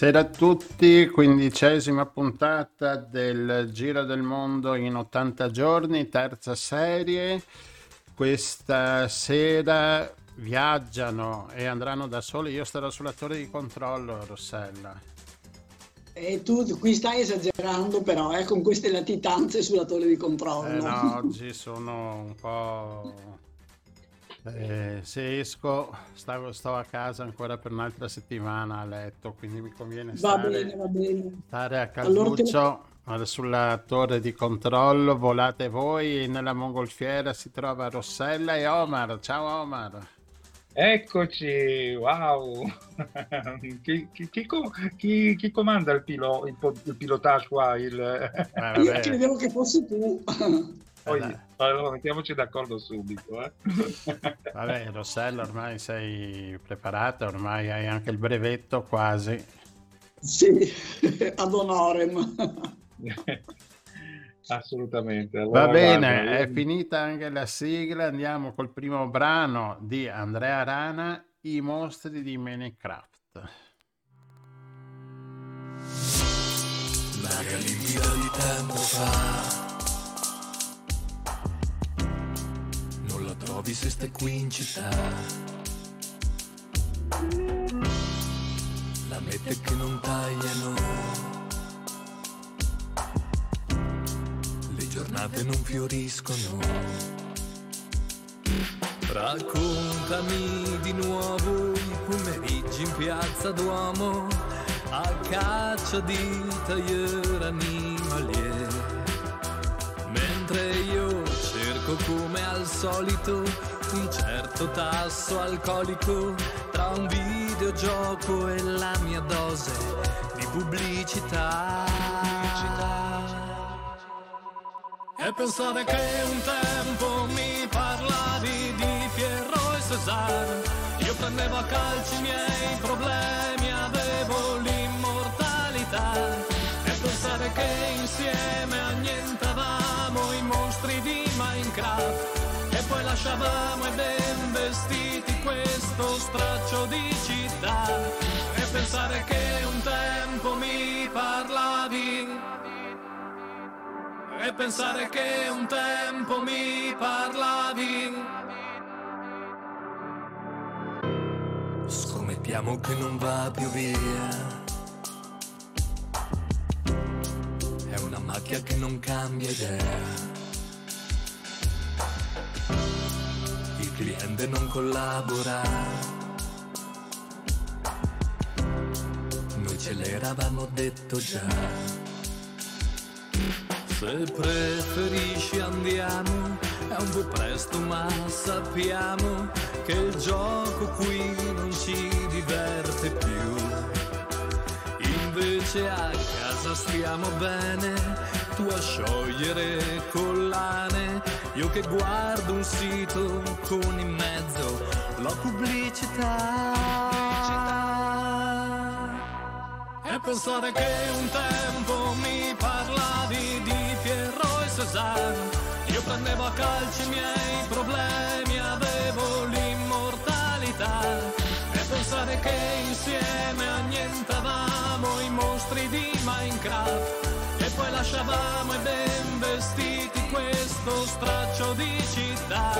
Buonasera a tutti, quindicesima puntata del Giro del Mondo in 80 giorni, terza serie. Questa sera viaggiano e andranno da soli. Io starò sulla torre di controllo, Rossella. E tu qui stai esagerando però, eh, con queste latitanze sulla torre di controllo. Eh no, oggi sono un po' Eh, se esco, stavo, sto a casa ancora per un'altra settimana a letto, quindi mi conviene stare, bene, va bene. stare a calduccio allora, sulla torre di controllo. Volate voi nella mongolfiera si trova Rossella e Omar. Ciao Omar. Eccoci, wow! chi, chi, chi, chi, comanda il, pilo, il, il pilotage qua? Il... Eh, Io credevo che fossi tu. Poi allora, mettiamoci d'accordo subito. Eh. Vabbè, Rossella, ormai sei preparata, ormai hai anche il brevetto quasi. Sì, ad honorem. Assolutamente. Allora, Va bene, guarda, è finita anche la sigla. Andiamo col primo brano di Andrea Rana, I mostri di Minecraft. L'aria limpida di tempo fa trovi se stai qui in città. La mette che non tagliano. Le giornate non fioriscono. Raccontami di nuovo i pomeriggi in piazza Duomo a caccia di tagliere animalier. Mentre io cerco come al solito un certo tasso alcolico tra un videogioco e la mia dose di pubblicità. E pensare che un tempo mi parlavi di Pierro e Cesare, io prendevo a calci i miei problemi, lasciavamo e ben vestiti questo straccio di città. E pensare che un tempo mi parlavi. E pensare che un tempo mi parlavi. Scommettiamo che non va più via. È una macchia che non cambia idea cliente non collabora. Noi ce l'eravamo detto già. Se preferisci andiamo, è un po' presto ma sappiamo che il gioco qui non ci diverte più. Invece a casa stiamo bene, tu a sciogliere collane io che guardo un sito con in mezzo la pubblicità. E pensare che un tempo mi parlavi di Pierro e Cesare. Io prendevo a calci i miei problemi, avevo l'immortalità. E pensare che insieme annientavamo i mostri di Minecraft. E lasciavamo i ben vestiti questo straccio di città.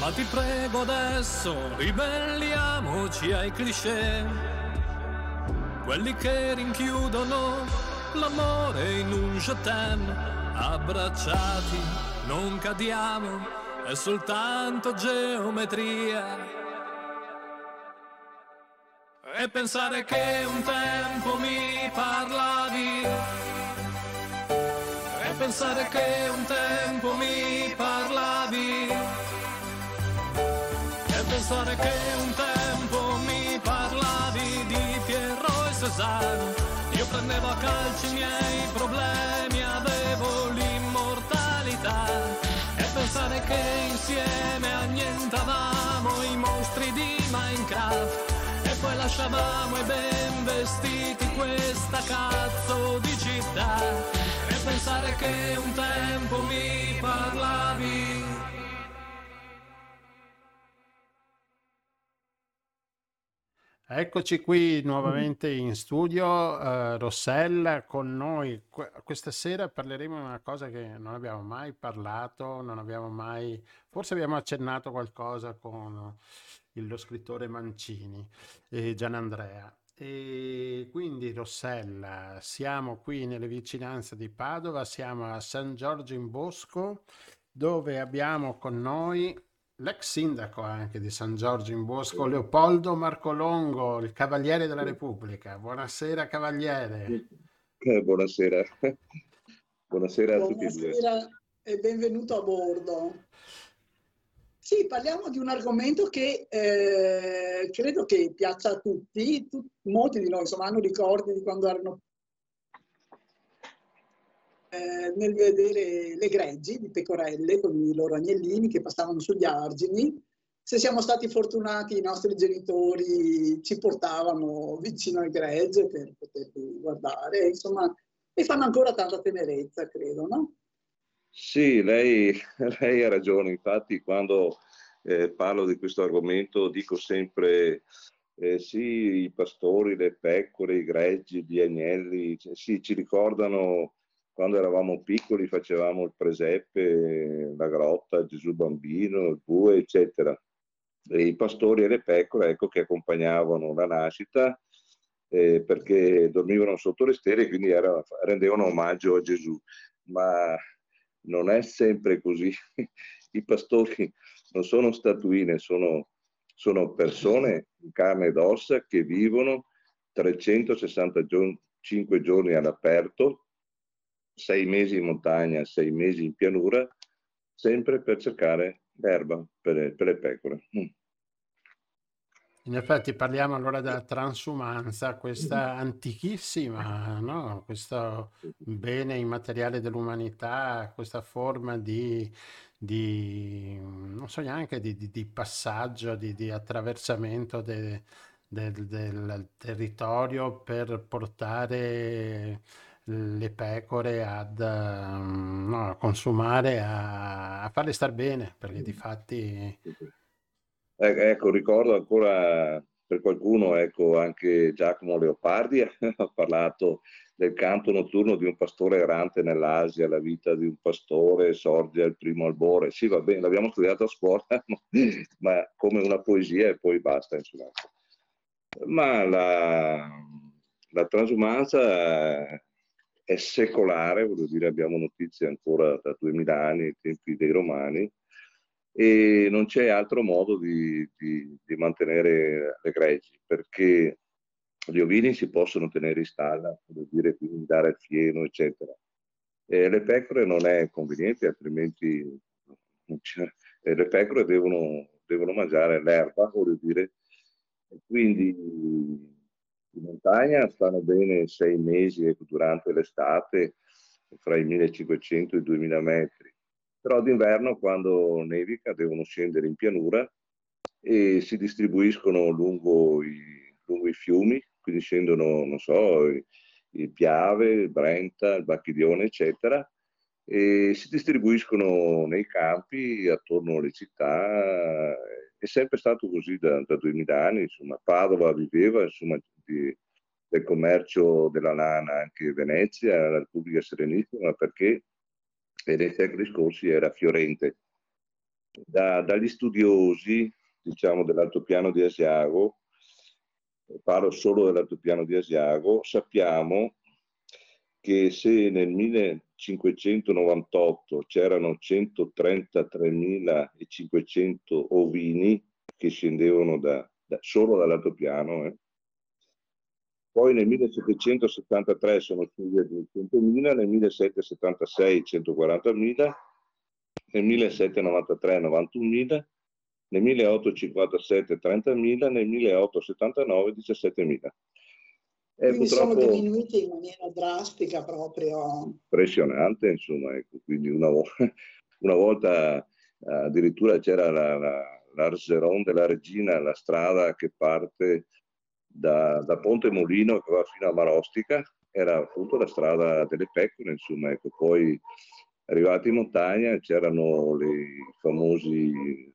Ma ti prego adesso ribelliamoci ai cliché, quelli che rinchiudono l'amore in un je abbracciati, non cadiamo, è soltanto geometria. e pensare che un tempo mi parlavi e pensare che un tempo mi parlavi. E pensare che un tempo mi parlavi di Pierro e Cesare. Io prendevo a calci i miei problemi avevo l'immortalità. E pensare che insieme annientavamo i mostri di Minecraft. Poi lasciavamo i ben vestiti questa cazzo e pensare che un tempo mi parlavi. Eccoci qui nuovamente in studio, uh, Rossella con noi. questa sera parleremo di una cosa che non abbiamo mai parlato, non abbiamo mai, forse abbiamo accennato qualcosa con lo scrittore Mancini, eh, Gianandrea. E quindi Rossella, siamo qui nelle vicinanze di Padova, siamo a San Giorgio in Bosco, dove abbiamo con noi l'ex sindaco anche di San Giorgio in Bosco, Leopoldo Marcolongo, il Cavaliere della Repubblica. Buonasera Cavaliere. Eh, buonasera. buonasera a tutti. Buonasera e benvenuto a bordo. Sì, parliamo di un argomento che eh, credo che piaccia a tutti, Tut- molti di noi insomma, hanno ricordi di quando erano eh, nel vedere le greggi di pecorelle con i loro agnellini che passavano sugli argini. Se siamo stati fortunati, i nostri genitori ci portavano vicino ai gregge per poterli guardare, insomma, e fanno ancora tanta tenerezza, credo, no? Sì, lei, lei ha ragione, infatti quando eh, parlo di questo argomento dico sempre eh, sì, i pastori, le pecore, i greggi, gli agnelli, cioè, sì, ci ricordano quando eravamo piccoli, facevamo il presepe, la grotta, Gesù bambino, il bue, eccetera. E I pastori e le pecore, ecco, che accompagnavano la nascita eh, perché dormivano sotto le stelle e quindi era, rendevano omaggio a Gesù. Ma non è sempre così. I pastori non sono statuine, sono, sono persone in carne ed ossa che vivono 365 giorni all'aperto, sei mesi in montagna, sei mesi in pianura, sempre per cercare l'erba per, per le pecore. In effetti parliamo allora della transumanza, questa antichissima, no? questo bene immateriale dell'umanità, questa forma di, di non so neanche, di, di, di passaggio, di, di attraversamento de, del, del territorio per portare le pecore ad, no, a consumare, a, a farle star bene, perché di fatti eh, ecco, ricordo ancora per qualcuno, ecco, anche Giacomo Leopardi ha parlato del canto notturno di un pastore errante nell'Asia, la vita di un pastore sorge al primo albore. Sì, va bene, l'abbiamo studiato a scuola, ma come una poesia e poi basta, insomma. Ma la, la transumanza è secolare, voglio dire, abbiamo notizie ancora da 2000 anni, ai tempi dei romani, e non c'è altro modo di, di, di mantenere le greggi perché gli ovini si possono tenere in stalla, vuol dire quindi dare il fieno, eccetera. E le pecore non è conveniente, altrimenti le pecore devono, devono mangiare l'erba, voglio dire, e quindi in montagna stanno bene sei mesi ecco, durante l'estate, fra i 1500 e i 2000 metri però d'inverno quando nevica devono scendere in pianura e si distribuiscono lungo i, lungo i fiumi, quindi scendono, non so, il Piave, il Brenta, il Bacchidione, eccetera, e si distribuiscono nei campi attorno alle città. È sempre stato così da, da 2000 anni, insomma, Padova viveva insomma, di, del commercio della lana, anche Venezia, la Repubblica Serenissima, perché e nei secoli scorsi era fiorente. Da, dagli studiosi, diciamo, dell'altopiano di Asiago, parlo solo dell'altopiano di Asiago, sappiamo che se nel 1598 c'erano 133.500 ovini che scendevano da, da, solo dall'altopiano, eh, poi nel 1773 sono chiusi a 200.000, nel 1776 140.000, nel 1793 91.000, nel 1857 30.000, nel 1879 17.000. Eh, quindi sono diminuiti in maniera drastica proprio. Impressionante, insomma, ecco, quindi una, una volta addirittura c'era la, la, l'Arzeron della Regina, la strada che parte da, da Ponte Molino che va fino a Marostica, era appunto la strada delle pecore, insomma, ecco, poi arrivati in montagna c'erano i famosi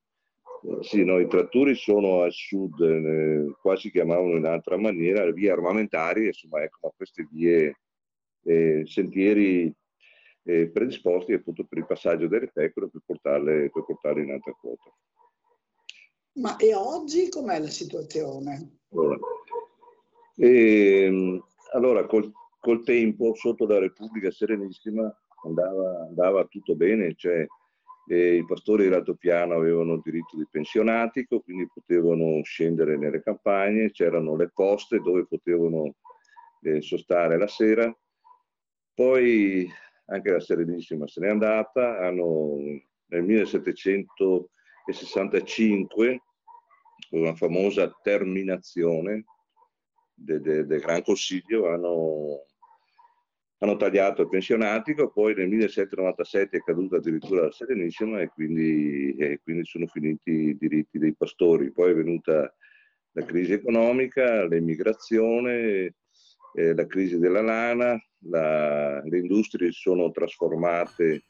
eh, sì, no, i trattori sono al sud, eh, qua si chiamavano in altra maniera, vie armamentari, insomma, ecco, queste vie, eh, sentieri eh, predisposti appunto per il passaggio delle pecore per portarle, per portarle in alta quota. Ma e oggi com'è la situazione? Allora, ehm, allora col, col, tempo, sotto la Repubblica Serenissima, andava, andava tutto bene, cioè eh, i pastori di Altopiano avevano il diritto di pensionatico, quindi potevano scendere nelle campagne, c'erano le poste dove potevano eh, sostare la sera. Poi anche la Serenissima se n'è andata, hanno, nel 1765 una famosa terminazione del de, de Gran Consiglio, hanno, hanno, tagliato il pensionatico, poi nel 1797 è caduta addirittura la Serenissima e quindi, e quindi sono finiti i diritti dei pastori. Poi è venuta la crisi economica, l'emigrazione, eh, la crisi della lana, la, le industrie sono trasformate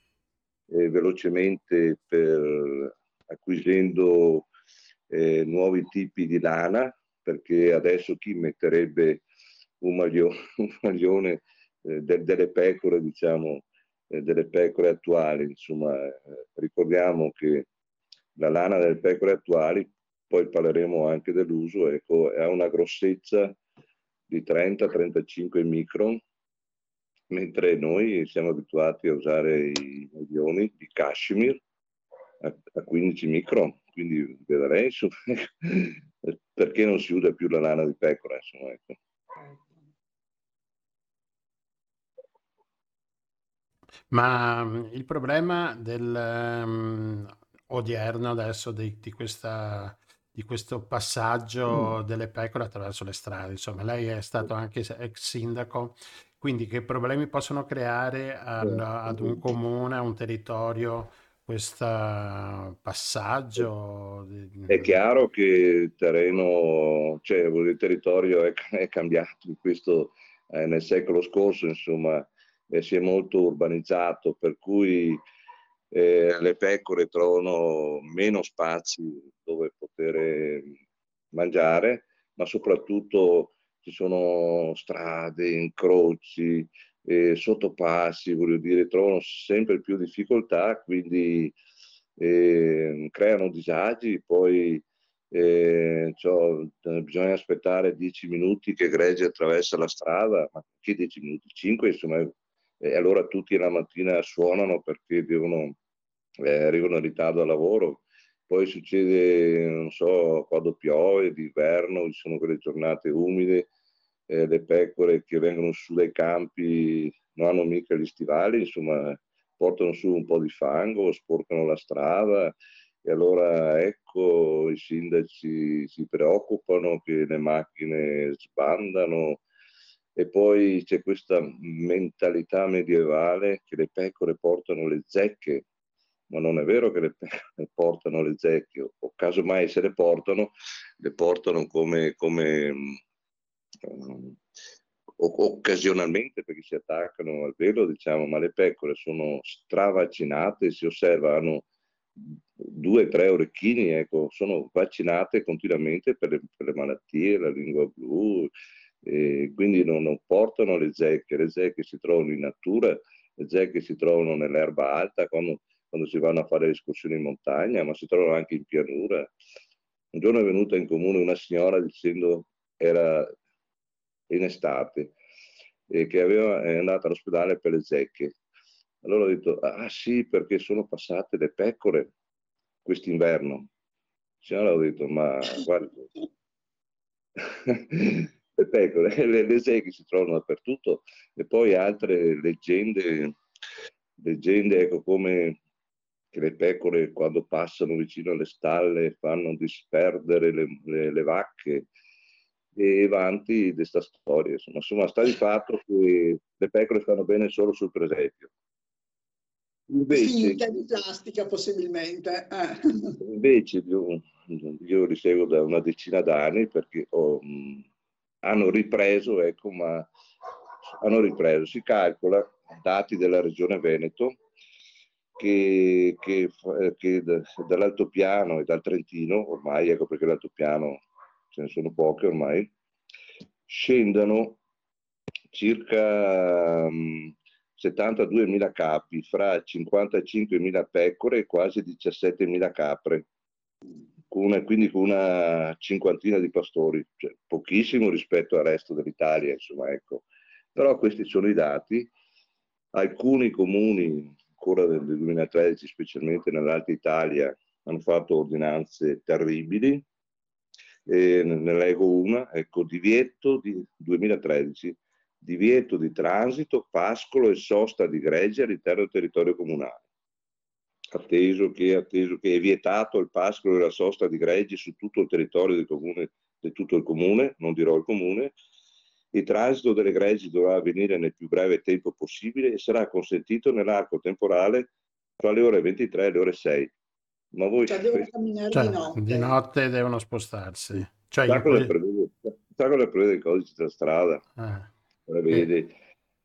eh, velocemente per, acquisendo eh, nuovi tipi di lana, perché adesso chi metterebbe un maglione, un maglione eh, de, delle pecore, diciamo, eh, delle pecore attuali. Insomma, eh, ricordiamo che la lana delle pecore attuali, poi parleremo anche dell'uso, ecco, ha una grossezza di 30-35 micron, mentre noi siamo abituati a usare i maglioni di cashmere a, a 15 micron quindi vedrei insomma, perché non si usa più la lana di pecora. Insomma, ecco. Ma mm, il problema del, um, odierno adesso di, di, questa, di questo passaggio mm. delle pecore attraverso le strade, insomma, lei è stato anche ex sindaco, quindi che problemi possono creare al, ad un comune, a un territorio questo passaggio? È chiaro che il terreno, cioè il territorio è, è cambiato questo, eh, nel secolo scorso, insomma, eh, si è molto urbanizzato, per cui eh, le pecore trovano meno spazi dove poter mangiare, ma soprattutto ci sono strade, incroci, eh, sottopassi, voglio dire, trovano sempre più difficoltà, quindi eh, creano disagi, poi eh, cioè, bisogna aspettare 10 minuti che Gregge attraversa la strada, ma che 10 minuti? 5 insomma, e allora tutti la mattina suonano perché devono, eh, arrivano in ritardo al lavoro. Poi succede, non so, quando piove, d'inverno, ci sono quelle giornate umide, eh, le pecore che vengono su dai campi non hanno mica gli stivali, insomma, portano su un po' di fango, sporcano la strada. E allora ecco i sindaci si preoccupano che le macchine sbandano. E poi c'è questa mentalità medievale che le pecore portano le zecche, ma non è vero che le pecore portano le zecche, o casomai se le portano, le portano come, come occasionalmente perché si attaccano al velo, diciamo, ma le pecore sono stravaccinate, si osserva, hanno due o tre orecchini, ecco, sono vaccinate continuamente per le, per le malattie, la lingua blu, quindi non, non, portano le zecche, le zecche si trovano in natura, le zecche si trovano nell'erba alta quando, quando si vanno a fare le escursioni in montagna, ma si trovano anche in pianura. Un giorno è venuta in comune una signora dicendo era in estate e che aveva, è andata all'ospedale per le zecche. Allora ho detto, ah sì, perché sono passate le pecore quest'inverno. Allora ho detto, ma guarda, le pecore, le, le seghe si trovano dappertutto e poi altre leggende, leggende ecco, come che le pecore quando passano vicino alle stalle fanno disperdere le, le, le vacche e avanti di questa storia. Insomma, insomma, sta di fatto che le pecore fanno bene solo sul presepio. Invece, Finta di plastica possibilmente. Eh. Invece io, io li seguo da una decina d'anni perché ho, mh, hanno ripreso, ecco, ma hanno ripreso, si calcola, dati della regione Veneto, che, che, che dall'altopiano e dal Trentino, ormai, ecco perché l'altopiano ce ne sono poche ormai, scendano circa um, 72.000 capi fra 55.000 pecore e quasi 17.000 capre, una, quindi con una cinquantina di pastori, cioè, pochissimo rispetto al resto dell'Italia, insomma, ecco. Però questi sono i dati. Alcuni comuni, ancora nel 2013, specialmente nell'Alta Italia, hanno fatto ordinanze terribili. E ne leggo una, ecco, divieto di 2013, divieto di transito, pascolo e sosta di greggi all'interno del territorio comunale. Atteso che, atteso che, è vietato il pascolo e la sosta di greggi su tutto il territorio del comune, di tutto il comune, non dirò il comune, il transito delle greggi dovrà avvenire nel più breve tempo possibile e sarà consentito nell'arco temporale tra le ore 23 e le ore 6. Ma voi... Cioè devono camminare cioè, di notte. Di notte devono spostarsi. Cioè, sa cosa prevede, prevede il codice della strada? Eh prevede eh.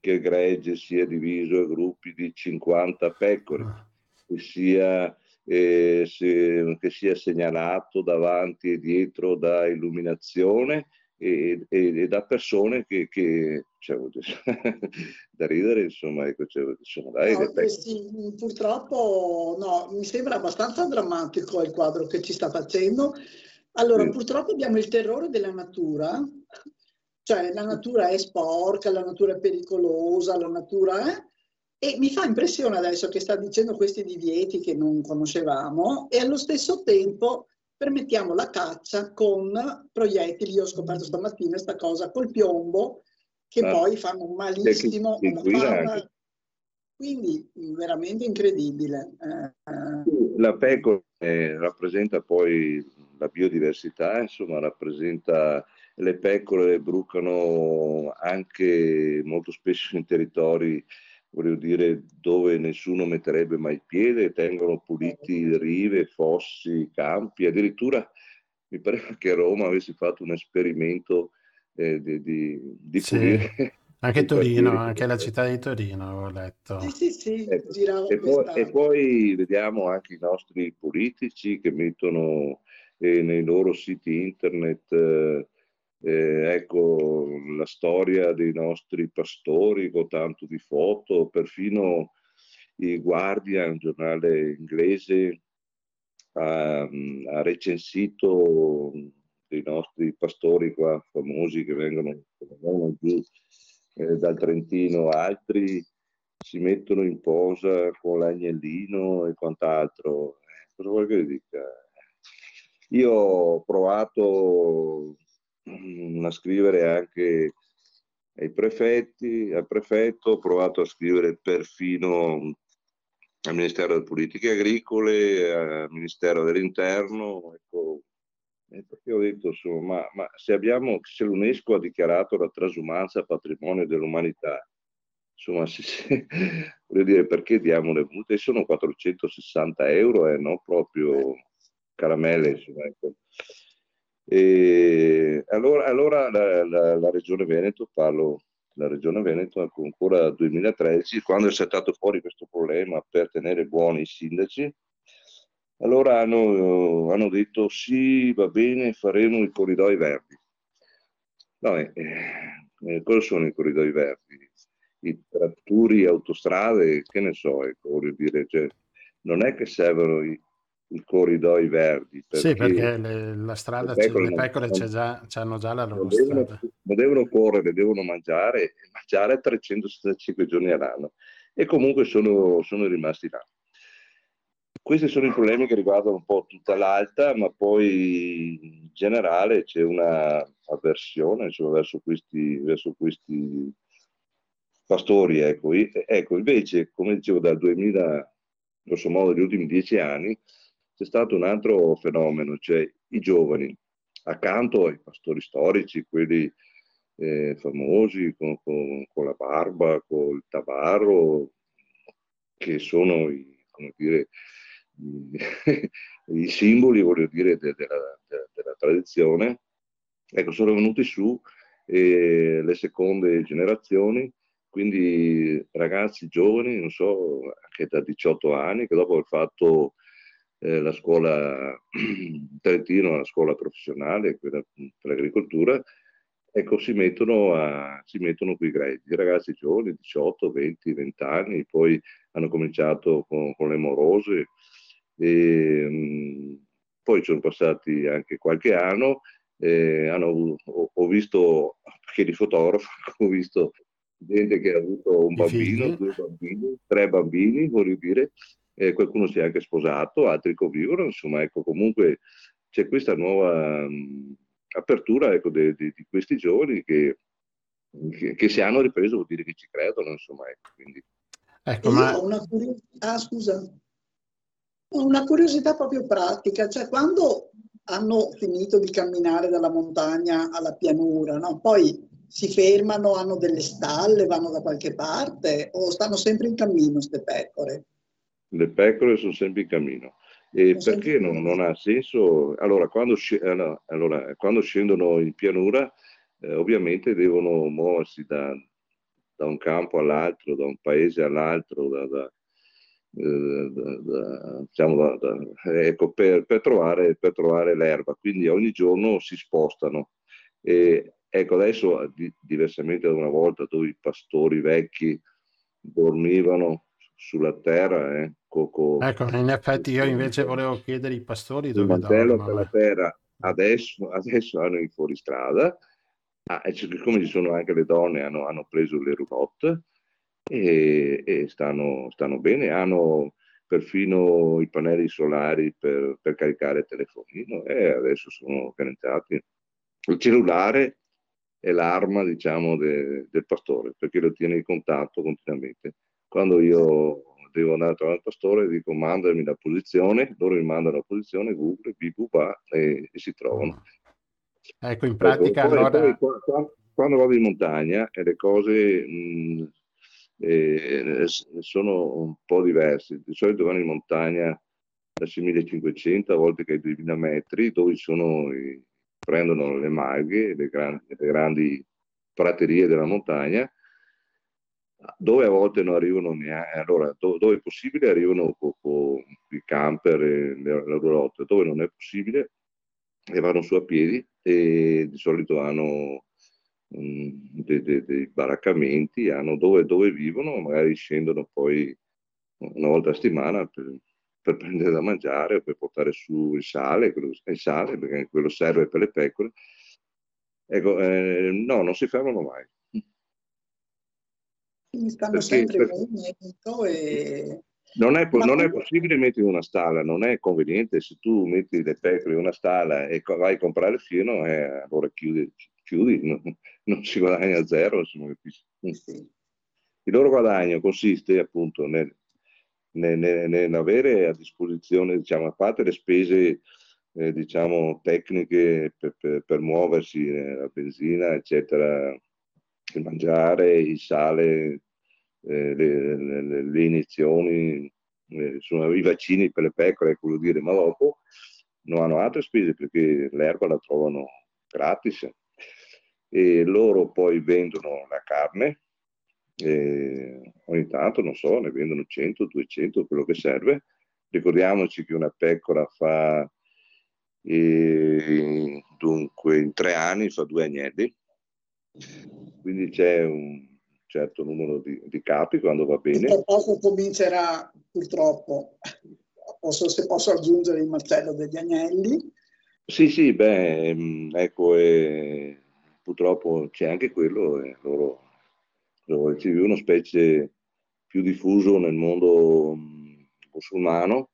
che il gregge sia diviso a gruppi di 50 pecore, ah. che sia, eh, se, che sia segnalato davanti e dietro da illuminazione e, e, e da persone che, che cioè, da ridere, insomma, ecco, cioè, insomma dai, no, questi, purtroppo no, mi sembra abbastanza drammatico il quadro che ci sta facendo. Allora, sì. purtroppo abbiamo il terrore della natura cioè la natura è sporca, la natura è pericolosa, la natura è... E mi fa impressione adesso che sta dicendo questi divieti che non conoscevamo e allo stesso tempo permettiamo la caccia con proiettili. Io ho scoperto stamattina questa cosa col piombo che ah, poi fanno malissimo. Che Quindi veramente incredibile. Eh, la pecora eh, rappresenta poi la biodiversità, insomma, rappresenta le pecore brucano anche molto spesso in territori voglio dire, dove nessuno metterebbe mai piede, tengono puliti rive, fossi, campi, addirittura mi pare che Roma avesse fatto un esperimento eh, di, di, di sì. pulire. Anche Torino, anche la città di Torino, ho letto. Sì, sì, sì, ecco. e, poi, e, poi, vediamo anche i nostri politici che mettono eh, nei loro siti internet eh, ecco, la storia dei nostri pastori con tanto di foto, perfino il Guardian, un giornale inglese, ha, ha recensito dei nostri pastori qua famosi che vengono, vengono giù eh, dal Trentino, altri si mettono in posa con l'agnellino e quant'altro. Eh, cosa vuoi che dica? Io ho provato a scrivere anche ai prefetti, al prefetto, ho provato a scrivere perfino al Ministero delle Politiche Agricole, al Ministero dell'Interno, ecco, perché ho detto, insomma, ma, ma se, abbiamo, se l'UNESCO ha dichiarato la trasumanza patrimonio dell'umanità, insomma, se, se, voglio dire, perché diamo le multe? Sono 460 euro e eh, non proprio caramelle, insomma, ecco. E allora, allora la, la, la, Regione Veneto, parlo della Regione Veneto, ancora nel 2013, quando è saltato fuori questo problema per tenere buoni i sindaci, allora hanno, hanno detto sì, va bene, faremo i corridoi verdi. No, eh, eh, cosa sono i corridoi verdi? I tratturi, autostrade, che ne so, ecco, voglio dire, cioè, non è che servono i, i corridoi verdi. Perché sì, perché le, la strada, le pecore, le pecore non, già, hanno già la loro devono, strada. Non devono correre, devono mangiare, e mangiare 365 giorni all'anno. E comunque sono, sono rimasti là. questi sono i problemi che riguardano un po' tutta l'alta, ma poi in generale c'è una avversione insomma, verso, questi, verso questi pastori. Ecco. ecco, invece, come dicevo, dal 2000, grosso modo, negli ultimi dieci anni, c'è stato un altro fenomeno, cioè i giovani, accanto ai pastori storici, quelli eh, famosi con, con, con, la barba, con il tabarro, che sono i, dire, i simboli, dire, de, de la, de, della tradizione, ecco, sono venuti su eh, le seconde generazioni, quindi ragazzi giovani, non so, anche da 18 anni, che dopo aver fatto eh, la scuola Trentino, la scuola professionale, quella per l'agricoltura, ecco, si mettono, a, si mettono qui grezzi, ragazzi giovani, 18, 20, 20 anni, poi hanno cominciato con, con le morose, e, mh, poi sono passati anche qualche anno, eh, hanno, ho, ho, visto, perché di fotografo, ho visto gente che ha avuto un bambino, due bambini, tre bambini, voglio dire, eh, qualcuno si è anche sposato, altri convivono, insomma, ecco, comunque c'è questa nuova mh, apertura ecco, di questi giovani che, che, che, si hanno ripreso, vuol dire che ci credono, insomma, ecco, quindi. Ecco, ma... una curiosità, ah, scusa, una curiosità proprio pratica, cioè quando hanno finito di camminare dalla montagna alla pianura, no? poi si fermano, hanno delle stalle, vanno da qualche parte o stanno sempre in cammino queste pecore? Le pecore sono sempre in cammino. E perché non, non, ha senso? Allora quando, allora, quando scendono in pianura, eh, ovviamente devono muoversi da, da, un campo all'altro, da un paese all'altro, da, da, eh, diciamo, ecco, per, per, trovare, per, trovare, l'erba. Quindi ogni giorno si spostano. E, ecco, adesso, di, diversamente da una volta dove i pastori vecchi dormivano sulla terra, eh, co, ecco, in effetti io invece volevo chiedere ai pastori dove mantello per la terra adesso, adesso hanno i fuoristrada, ah, e siccome ci sono anche le donne, hanno, hanno preso le roulotte, e, e stanno, stanno, bene, hanno perfino i pannelli solari per, per caricare il telefonino e adesso sono organizzati. Il cellulare è l'arma, diciamo, de, del pastore, perché lo tiene in contatto continuamente. Quando io devo andare a trovare il pastore, dico mandami la posizione, loro mi mandano la posizione, Google, bibuba e, e si trovano. Ecco, in pratica poi, allora... Poi, quando, quando vado in montagna e le cose mh, eh, sono un po' diversi. Di solito vanno in montagna da 6500 a volte che ai 2000 metri, dove sono, prendono le maghe, le grandi, le grandi praterie della montagna, dove a volte non arrivano neanche, allora dove, dove è possibile arrivano con, con i camper e le, roulotte, dove non è possibile e vanno su a piedi e di solito hanno dei, dei, dei baraccamenti, hanno dove, dove, vivono, magari scendono poi una volta a settimana per, per prendere da mangiare o per portare su il sale, quello, il sale perché quello serve per le pecore. Ecco, eh, no, non si fermano mai. Quindi stanno perché, sempre per... movimento e... Non è, non è, possibile mettere una stalla, non è conveniente se tu metti le pecore in una stalla e vai a comprare il fieno, eh, allora chiudi, chiudi non, non, si guadagna zero. Insomma, il loro guadagno consiste appunto nel, nel, nel, nell'avere a disposizione, diciamo, a parte le spese eh, diciamo, tecniche per, per, per muoversi, eh, la benzina, eccetera, il mangiare, il sale, eh, le, le, le, iniezioni, eh, sono i vaccini per le pecore, quello dire, ma dopo non hanno altre spese perché l'erba la trovano gratis e loro poi vendono la carne, ogni tanto, non so, ne vendono 100, 200, quello che serve. Ricordiamoci che una pecora fa, eh, dunque, in tre anni fa due agnelli, quindi c'è un certo numero di, di capi quando va bene. Tra poco comincerà, purtroppo, posso, se posso aggiungere il martello degli agnelli. Sì, sì, beh, mm, ecco, eh, purtroppo c'è anche quello, e loro, loro c'è una specie più diffuso nel mondo musulmano,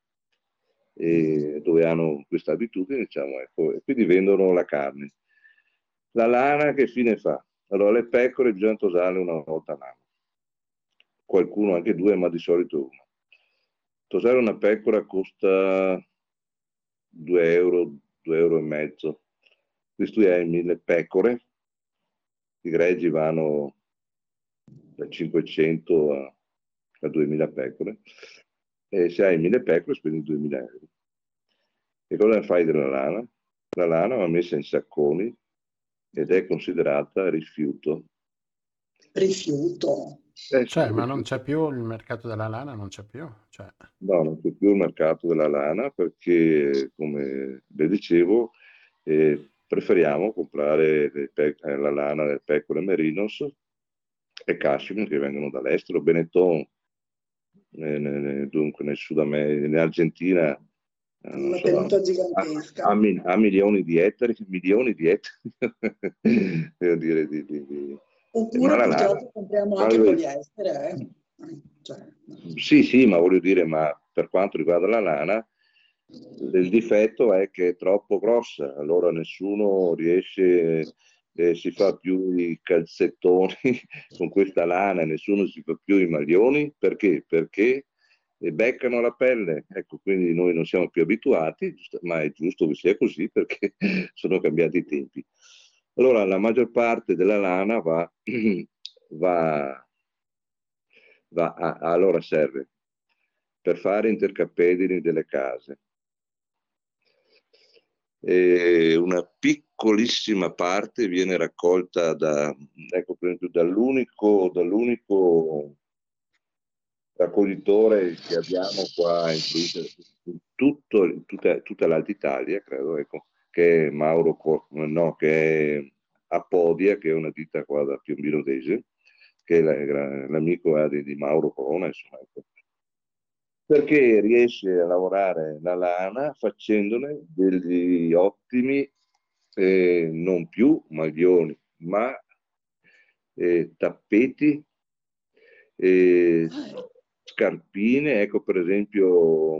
e dove hanno questa abitudine, diciamo, ecco, e quindi vendono la carne. La lana che fine fa? Allora, le pecore bisogna tosarle una volta all'anno. Qualcuno anche due, ma di solito una. Tosare una pecora costa 2 euro, 2 euro e mezzo. Questo hai mille pecore, i greggi vanno da 500 a, a 2000 pecore e se hai 1000 pecore spendi 2000 euro. E cosa fai della lana? La lana va messa in sacconi ed è considerata rifiuto. Rifiuto? Eh, cioè, ma non c'è più il mercato della lana, non c'è più? Cioè... No, non c'è più il mercato della lana perché, come le dicevo, eh, preferiamo comprare pe- eh, la lana del pecore merinos e cashmere che vengono dall'estero, Benetton, eh, dunque nel Sud America, in Argentina una so, tenuta gigantesca. Ha, ha, milioni di ettari, milioni di ettari, devo dire, di, di, di... Oppure purtroppo compriamo anche voglio... poliestere. Eh? Cioè... Sì, sì, ma voglio dire, ma per quanto riguarda la lana, il difetto è che è troppo grossa, allora nessuno riesce, eh, si fa più i calzettoni con questa lana, nessuno si fa più i maglioni, perché? Perché beccano la pelle, ecco, quindi noi non siamo più abituati, ma è giusto che sia così perché sono cambiati i tempi. Allora, la maggior parte della lana va, va, va a, allora serve per fare intercappedini delle case. E una piccolissima parte viene raccolta da, ecco, dall'unico, dall'unico raccoglitore che abbiamo qua in, tutto, in tutta, tutta l'Alta Italia, credo, ecco, che è Mauro, no, che è Apodia, che è una ditta qua da Piombino Dese, che è l'amico eh, di, di, Mauro Corona, insomma, ecco. perché riesce a lavorare la lana facendone degli ottimi, eh, non più maglioni, ma eh, tappeti, eh, scarpine, ecco per esempio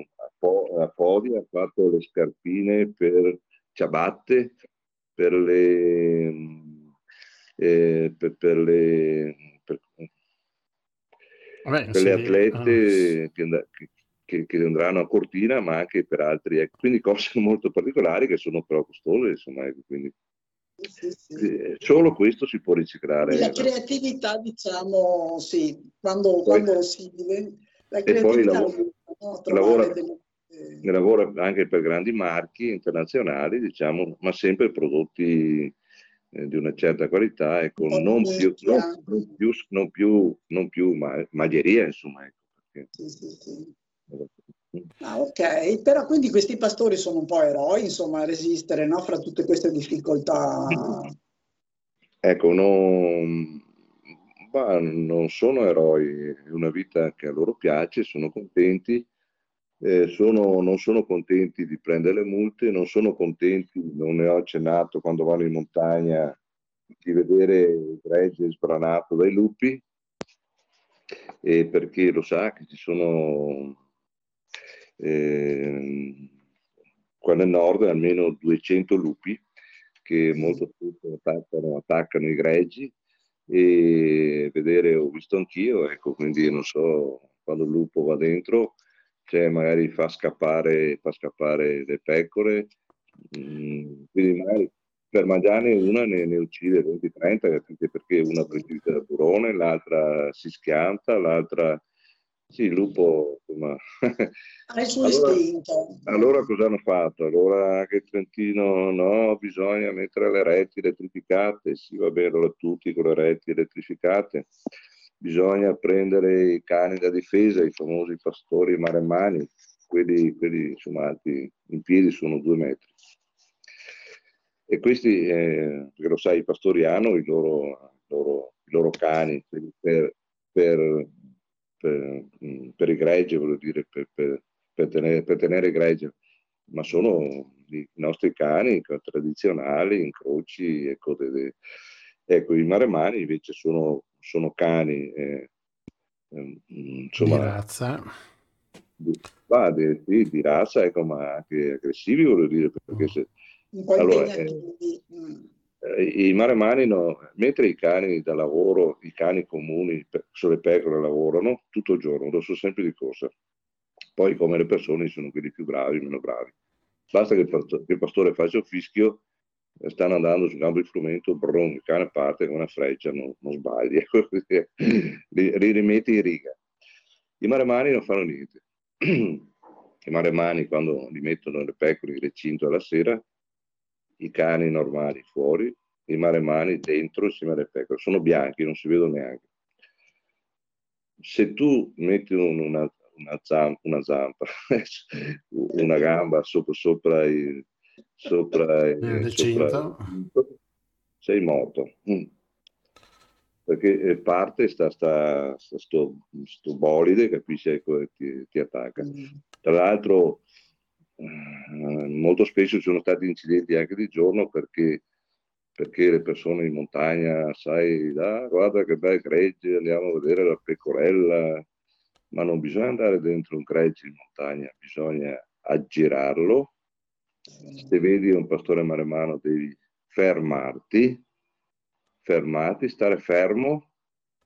a Podi ha fatto le scarpine per ciabatte, per le, eh, per, per le, per, Vabbè, per sì, le atlete ah. che, che, che, andranno a Cortina, ma anche per altri. Ecco. Quindi cose molto particolari che sono però costose, insomma, ecco, quindi sì, sì. Solo questo si può riciclare. La creatività, diciamo, sì, quando, quando si diventa... La creatività lavora, no, lavora, delle... lavora, anche per grandi marchi internazionali, diciamo, ma sempre prodotti eh, di una certa qualità, ecco, non più, non, più, non, più, non più maglieria, insomma. Ecco, perché... sì, sì, sì. Ah, ok, però quindi questi pastori sono un po' eroi, insomma, a resistere no? fra tutte queste difficoltà. Ecco, non, non sono eroi, è una vita che a loro piace, sono contenti, eh, sono, non sono contenti di prendere le multe, non sono contenti, non ne ho accennato quando vanno in montagna, di vedere il gregge sbranato dai lupi, eh, perché lo sa che ci sono eh, qua nel nord almeno 200 lupi che molto spesso attaccano, attaccano i greggi e vedere, ho visto anch'io, ecco, quindi non so, quando il lupo va dentro, cioè magari fa scappare, fa scappare le pecore, mm, quindi magari per mangiarne una ne, ne uccide 20-30, perché una prende da burone, l'altra si schianta, l'altra sì, il lupo, insomma... Ha il suo allora, istinto. Allora cosa hanno fatto? Allora anche Trentino, no, bisogna mettere le reti elettrificate, sì, va bene, allora tutti con le reti elettrificate. Bisogna prendere i cani da difesa, i famosi pastori maremmani, quelli, quelli insomma, alti in piedi sono due metri. E questi, eh, perché lo sai, i pastori hanno i loro, loro, i loro cani per, per per, mm, per i greggi, voglio dire, per, per, per, tenere, per tenere i greggi, ma sono i nostri cani tradizionali, incroci, ecco, de, de, ecco i maremani invece sono, sono cani, eh, eh, insomma, di razza. di, di, di, razza, ecco, ma anche aggressivi, voglio dire, perché se... Un po' allora, mm. eh, I maremani, no, mentre i cani da lavoro, i cani comuni sulle pecore lavorano tutto il giorno, lo so sempre di corsa. Poi come le persone sono quelli più bravi, meno bravi. Basta che il pastore faccia un fischio stanno andando sul campo di frumento, brum, il cane parte con una freccia, non, non sbagli, li, li rimetti in riga. I maremani non fanno niente. I maremani quando li mettono le pecore in recinto alla sera, i cani normali fuori, i maremani dentro insieme alle pecore. Sono bianchi, non si vedono neanche. Se tu metti una, una, zampa, una, zampa, una gamba sopra, sopra il, sopra, il sopra sei morto. Mm. Perché eh, parte sta, sta, sta sto, sto, bolide, capisci, ecco, ti, ti attacca. Mm. Tra l'altro, eh, molto spesso ci sono stati incidenti anche di giorno perché, perché le persone in montagna, sai, ah, guarda che bel gregge, andiamo a vedere la pecorella, ma non bisogna andare dentro un gregge in montagna, bisogna aggirarlo se vedi un pastore maremano devi fermarti, fermarti, stare fermo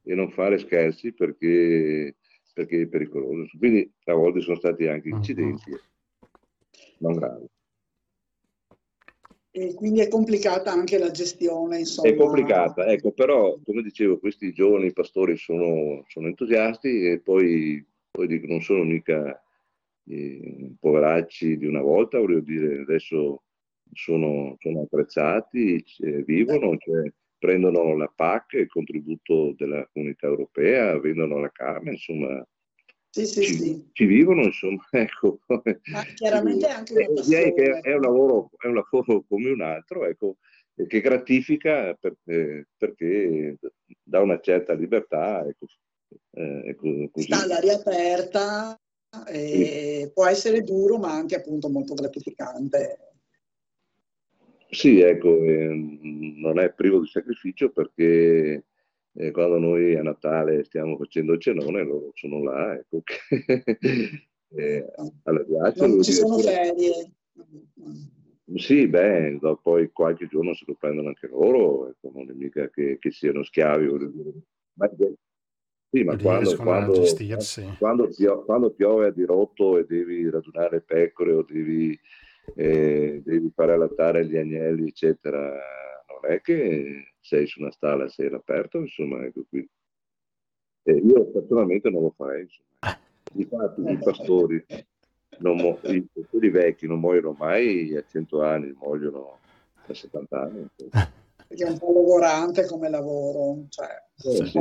e non fare scherzi perché, perché è pericoloso. Quindi a volte sono stati anche mhm. incidenti, non gravi. E quindi è complicata anche la gestione, insomma. È complicata, ecco, però come dicevo, questi giovani pastori sono, sono entusiasti e poi, poi dico, non sono mica i poveracci di una volta, voglio dire, adesso sono, sono attrezzati, cioè, vivono, cioè, prendono la PAC, il contributo della comunità europea, vendono la carne, insomma, sì, sì, ci, sì. ci, vivono, insomma, ecco. Ma chiaramente anche una Direi che è un, lavoro, è un lavoro come un altro, ecco, che gratifica perché, perché dà una certa libertà, ecco, eh, ecco così. Sta all'aria aperta, e può essere duro ma anche appunto molto gratificante. Sì, ecco, eh, non è privo di sacrificio perché eh, quando noi a Natale stiamo facendo il cenone, loro sono là, ecco, che eh, alla piace. Non ci sono ferie. Sì, beh, dopo poi qualche giorno se lo prendono anche loro, ecco, non è mica che, che siano schiavi, voglio dire. Ma sì, ma quando, quando, quando, piove, quando, piove a dirotto e devi radunare pecore o devi, eh, devi fare allattare gli agnelli, eccetera, è che sei su una stalla, sei all'aperto, insomma, ecco qui. Eh, io personalmente non lo farei, insomma. Infatti i pastori, mo- i pastori vecchi non muoiono mai a 100 anni, muoiono a 70 anni. Perché è un po' logorante come lavoro, cioè, eh, sì.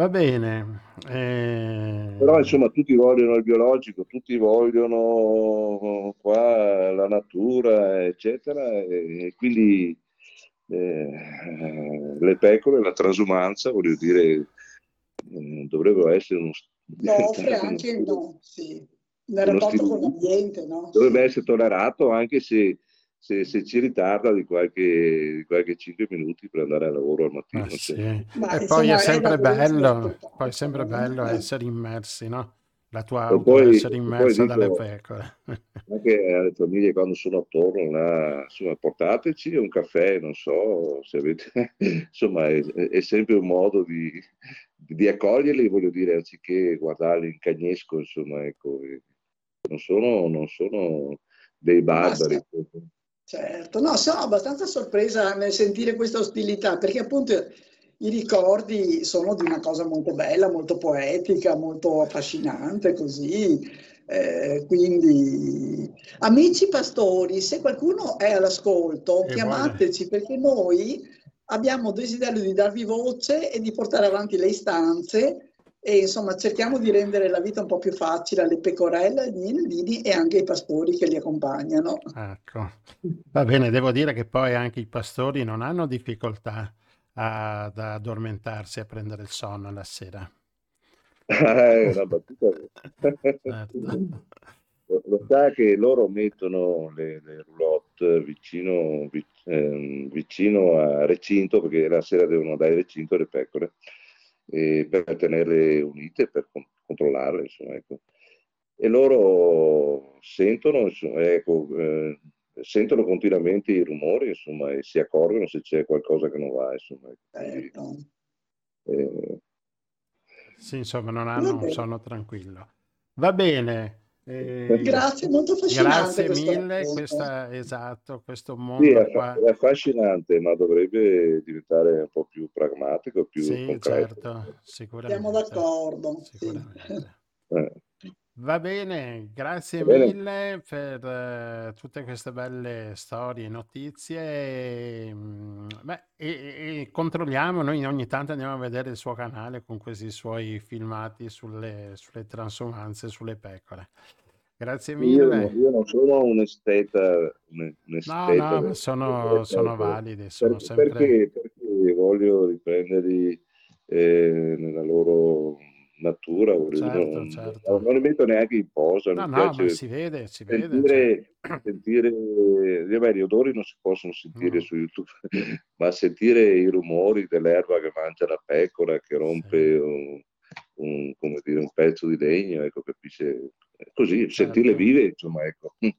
Va bene. Eh... Però insomma tutti vogliono il biologico, tutti vogliono qua la natura, eccetera, e quindi eh, le pecore, la transumanza, voglio dire, eh, dovrebbero essere uno... No, offre anche no, sì. nel rapporto con l'ambiente, no? Dovrebbe essere tollerato anche se se, se, ci ritarda di qualche, di qualche 5 minuti per andare al lavoro al mattino. Ah, sì. E poi è sempre bello, poi è sempre bello essere immersi, no? La tua auto poi, essere immersa dalle pecore. Anche alle famiglie quando sono attorno, là, insomma, portateci un caffè, non so se avete, insomma, è, è sempre un modo di, di, accoglierli, voglio dire, anziché guardarli in cagnesco, insomma, ecco, non sono, non sono dei barbari. Basta. Certo, no, sono abbastanza sorpresa nel sentire questa ostilità, perché appunto i ricordi sono di una cosa molto bella, molto poetica, molto affascinante, così. Eh, quindi, amici pastori, se qualcuno è all'ascolto, e chiamateci vuole. perché noi abbiamo desiderio di darvi voce e di portare avanti le istanze e insomma cerchiamo di rendere la vita un po' più facile alle pecorelle, agli agnellini e anche ai pastori che li accompagnano. Ecco, va bene, devo dire che poi anche i pastori non hanno difficoltà ad addormentarsi e a prendere il sonno la sera. Eh, una battuta. certo. Lo sa che loro mettono le, le roulotte vicino, vicino a recinto, perché la sera devono dare recinto le pecore e per tenerle unite, per controllarle, insomma, ecco. E loro sentono, insomma, ecco, eh, sentono continuamente i rumori, insomma, e si accorgono se c'è qualcosa che non va, insomma. Certo. Eh, sì, insomma, non hanno un sonno tranquillo. Va bene. Eh, grazie, molto affascinante. Grazie mille, questa, esatto, questo mondo sì, è, qua. è affascinante, ma dovrebbe diventare un po' più pragmatico, più sì, concreto. certo, sicuramente. Siamo d'accordo. Sicuramente. Sì. Eh. Va bene, grazie Va bene. mille per eh, tutte queste belle storie e notizie. E, mm, beh, e- controlliamo, noi ogni tanto andiamo a vedere il suo canale con questi suoi filmati sulle, sulle transumanze, sulle pecore. Grazie Io, mille. io non sono un esteta, un, un No, esteta no, ma del- sono, delle sono pecore. validi, sono Per- sempre... perché, perché voglio riprenderli eh, nella loro natura, Certo, non, certo. non li metto neanche in posa, No, mi no, ma piace si vede, si vede. cioè. sentire, sentire vabbè, gli odori non si possono sentire Mm. su YouTube, ma sentire i rumori dell'erba che mangia la pecora, che rompe un, un- come dire, un pezzo di legno, ecco, capisce? Così, Certo. sentirle vive, insomma, ecco. Di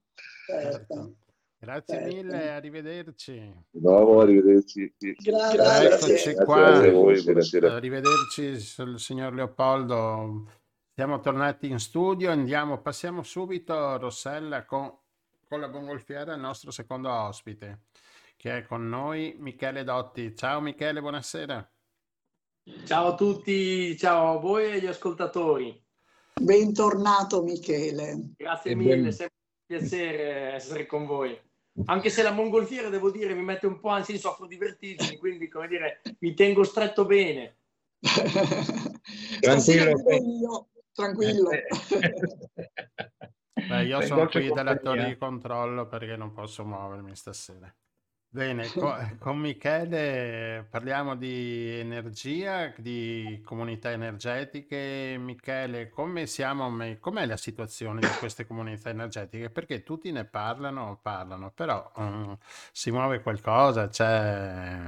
Certo. Grazie Certo. mille, arrivederci. nuovo, arrivederci. Grazie. Eccoci Grazie qua. a voi, buonasera. Arrivederci, signor Leopoldo. Siamo tornati in studio, andiamo, passiamo subito, Rossella, con, con la mongolfiera, il nostro secondo ospite, che è con noi, Michele Dotti. Ciao Michele, buonasera. Ciao a tutti, ciao a voi e agli ascoltatori. Bentornato Michele. Grazie E mille, ben- è sempre un piacere essere con voi. Anche se la mongolfiera, devo dire, mi mette un po' anzi, soffro di vertigini, quindi, come dire, mi tengo stretto bene. Tranquillo. io, tranquillo. Eh, Beh, io sono qui dalla torre di controllo perché non posso muovermi stasera. Bene, co- con Michele parliamo di energia, di comunità energetiche. Michele, come siamo, me- com'è la situazione di queste comunità energetiche? Perché tutti ne parlano, parlano, però mm, si muove qualcosa, c'è...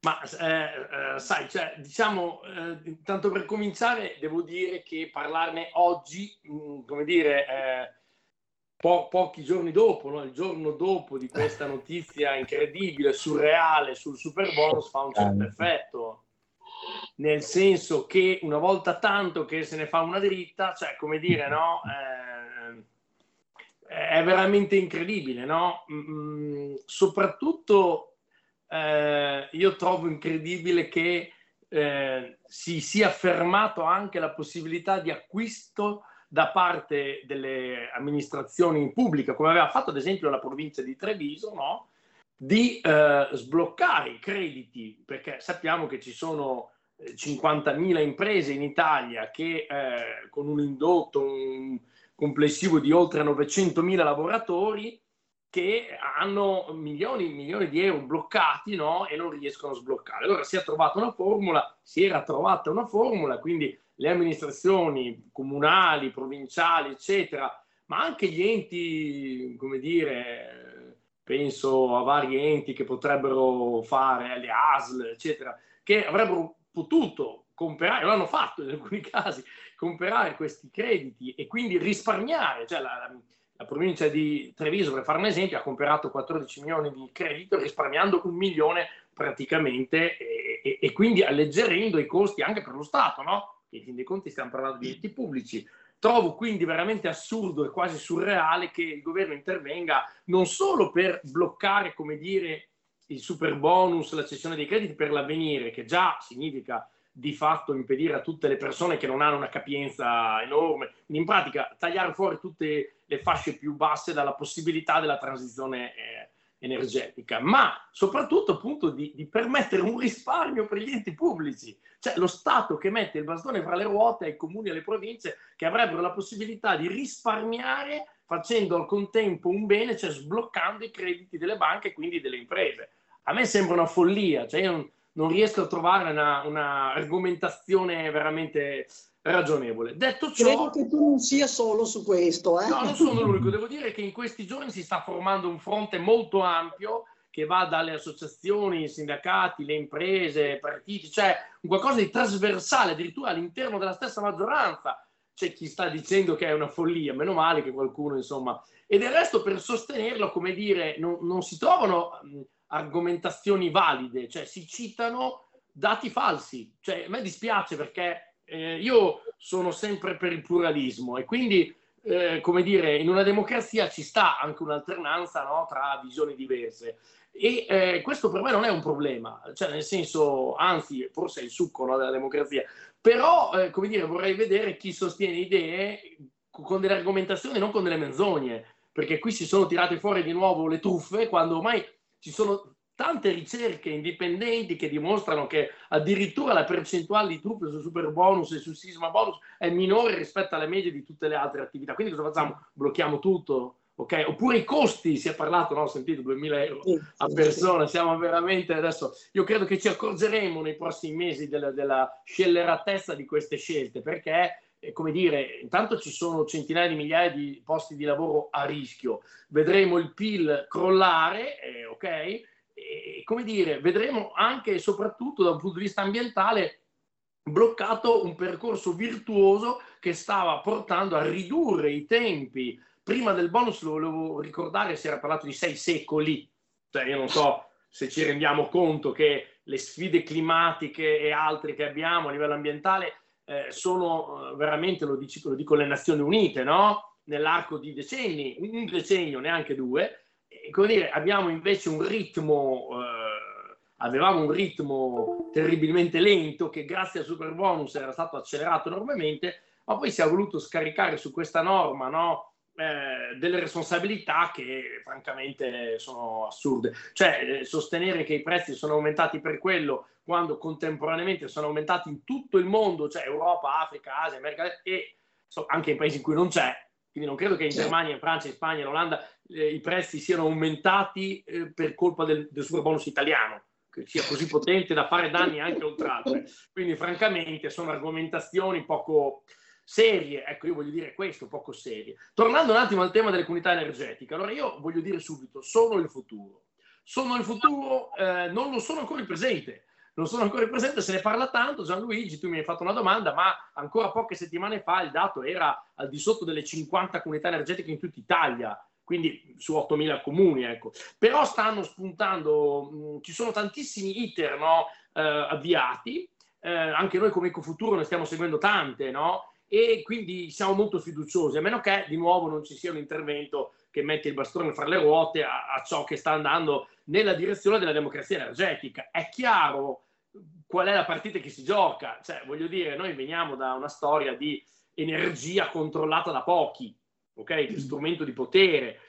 Ma eh, eh, sai, cioè, diciamo, eh, tanto per cominciare, devo dire che parlarne oggi, mh, come dire, eh, po- pochi giorni dopo, no? il giorno dopo di questa notizia incredibile, surreale sul super bonus fa un certo effetto. Nel senso che una volta tanto che se ne fa una dritta, cioè come dire, no? Eh, è veramente incredibile, no? Mm, soprattutto eh, io trovo incredibile che eh, si sia fermato anche la possibilità di acquisto da parte delle amministrazioni pubbliche, come aveva fatto ad esempio la provincia di Treviso, no? di eh, sbloccare i crediti, perché sappiamo che ci sono eh, 50.000 imprese in Italia che eh, con un indotto un complessivo di oltre 900.000 lavoratori che hanno milioni e milioni di euro bloccati no? e non riescono a sbloccare. Allora si è trovata una formula, si era trovata una formula, quindi le amministrazioni comunali, provinciali, eccetera, ma anche gli enti, come dire, penso a vari enti che potrebbero fare, le ASL, eccetera, che avrebbero potuto comprare, lo hanno fatto in alcuni casi, comprare questi crediti e quindi risparmiare, cioè la, la provincia di Treviso, per fare un esempio, ha comprato 14 milioni di credito risparmiando un milione praticamente e, e, e quindi alleggerendo i costi anche per lo Stato, no? In fin dei conti stiamo parlando di enti pubblici. Trovo quindi veramente assurdo e quasi surreale che il governo intervenga non solo per bloccare, come dire, il super bonus, la cessione dei crediti per l'avvenire, che già significa di fatto impedire a tutte le persone che non hanno una capienza enorme, in pratica tagliare fuori tutte le fasce più basse dalla possibilità della transizione eh, energetica, ma soprattutto appunto di, di, permettere un risparmio per gli enti pubblici, cioè lo Stato che mette il bastone fra le ruote ai comuni e alle province che avrebbero la possibilità di risparmiare facendo al contempo un bene, cioè sbloccando i crediti delle banche e quindi delle imprese. A me sembra una follia, cioè io non, non riesco a trovare una, una, argomentazione veramente ragionevole. Detto ciò, credo che tu non sia solo su questo. Eh? No, non sono l'unico. Devo dire che in questi giorni si sta formando un fronte molto ampio che va dalle associazioni, i sindacati, le imprese, i partiti, cioè un qualcosa di trasversale addirittura all'interno della stessa maggioranza. C'è chi sta dicendo che è una follia, meno male che qualcuno, insomma. E del resto per sostenerlo, come dire, non, non si trovano mh, argomentazioni valide, cioè si citano dati falsi. Cioè, a me dispiace perché eh, io sono sempre per il pluralismo e quindi eh, come dire, in una democrazia ci sta anche un'alternanza no, tra visioni diverse. E eh, questo per me non è un problema, cioè nel senso, anzi, forse è il succo no, della democrazia. Però, eh, come dire, vorrei vedere chi sostiene idee con delle argomentazioni, non con delle menzogne, perché qui si sono tirate fuori di nuovo le truffe quando ormai ci sono tante ricerche indipendenti che dimostrano che addirittura la percentuale di truffe sul super bonus e sul sisma bonus è minore rispetto alle medie di tutte le altre attività. Quindi cosa facciamo? Blocchiamo tutto? Okay? Oppure i costi, si è parlato, no? ho sentito 2000 euro a persona, siamo veramente adesso, io credo che ci accorgeremo nei prossimi mesi della, della scelleratezza di queste scelte, perché eh, come dire, intanto ci sono centinaia di migliaia di posti di lavoro a rischio, vedremo il PIL crollare, eh, ok? Come dire, vedremo anche e soprattutto da un punto di vista ambientale bloccato un percorso virtuoso che stava portando a ridurre i tempi. Prima del bonus, lo volevo ricordare, si era parlato di sei secoli, cioè io non so se ci rendiamo conto che le sfide climatiche e altre che abbiamo a livello ambientale eh, sono eh, veramente, lo, dico, lo dico le Nazioni Unite, no? nell'arco di decenni, un decennio, neanche due, dire, abbiamo invece un ritmo, eh, avevamo un ritmo terribilmente lento che grazie al super bonus era stato accelerato enormemente, ma poi si è voluto scaricare su questa norma no, eh, delle responsabilità che francamente sono assurde. Cioè, eh, sostenere che i prezzi sono aumentati per quello quando contemporaneamente sono aumentati in tutto il mondo, cioè Europa, Africa, Asia, America e so, anche in paesi in cui non c'è, quindi non credo che in Germania, in Francia, in Spagna, in Olanda eh, i prezzi siano aumentati eh, per colpa del, del super bonus italiano, che sia così potente da fare danni anche oltre. Quindi francamente sono argomentazioni poco serie, ecco io voglio dire questo, poco serie. Tornando un attimo al tema delle comunità energetiche, allora io voglio dire subito, sono il futuro. Sono il futuro, eh, non lo sono ancora il presente non sono ancora presente, se ne parla tanto. Gianluigi, tu mi hai fatto una domanda, ma ancora poche settimane fa il dato era al di sotto delle 50 comunità energetiche in tutta Italia, quindi su 8.000 comuni. Ecco. Però stanno spuntando, mh, ci sono tantissimi iter no, eh, avviati, eh, anche noi come Ecofuturo ne stiamo seguendo tante, no? e quindi siamo molto fiduciosi, a meno che di nuovo non ci sia un intervento che mette il bastone fra le ruote a, a ciò che sta andando nella direzione della democrazia energetica. È chiaro qual è la partita che si gioca. Cioè, voglio dire, noi veniamo da una storia di energia controllata da pochi, ok? Che strumento di potere.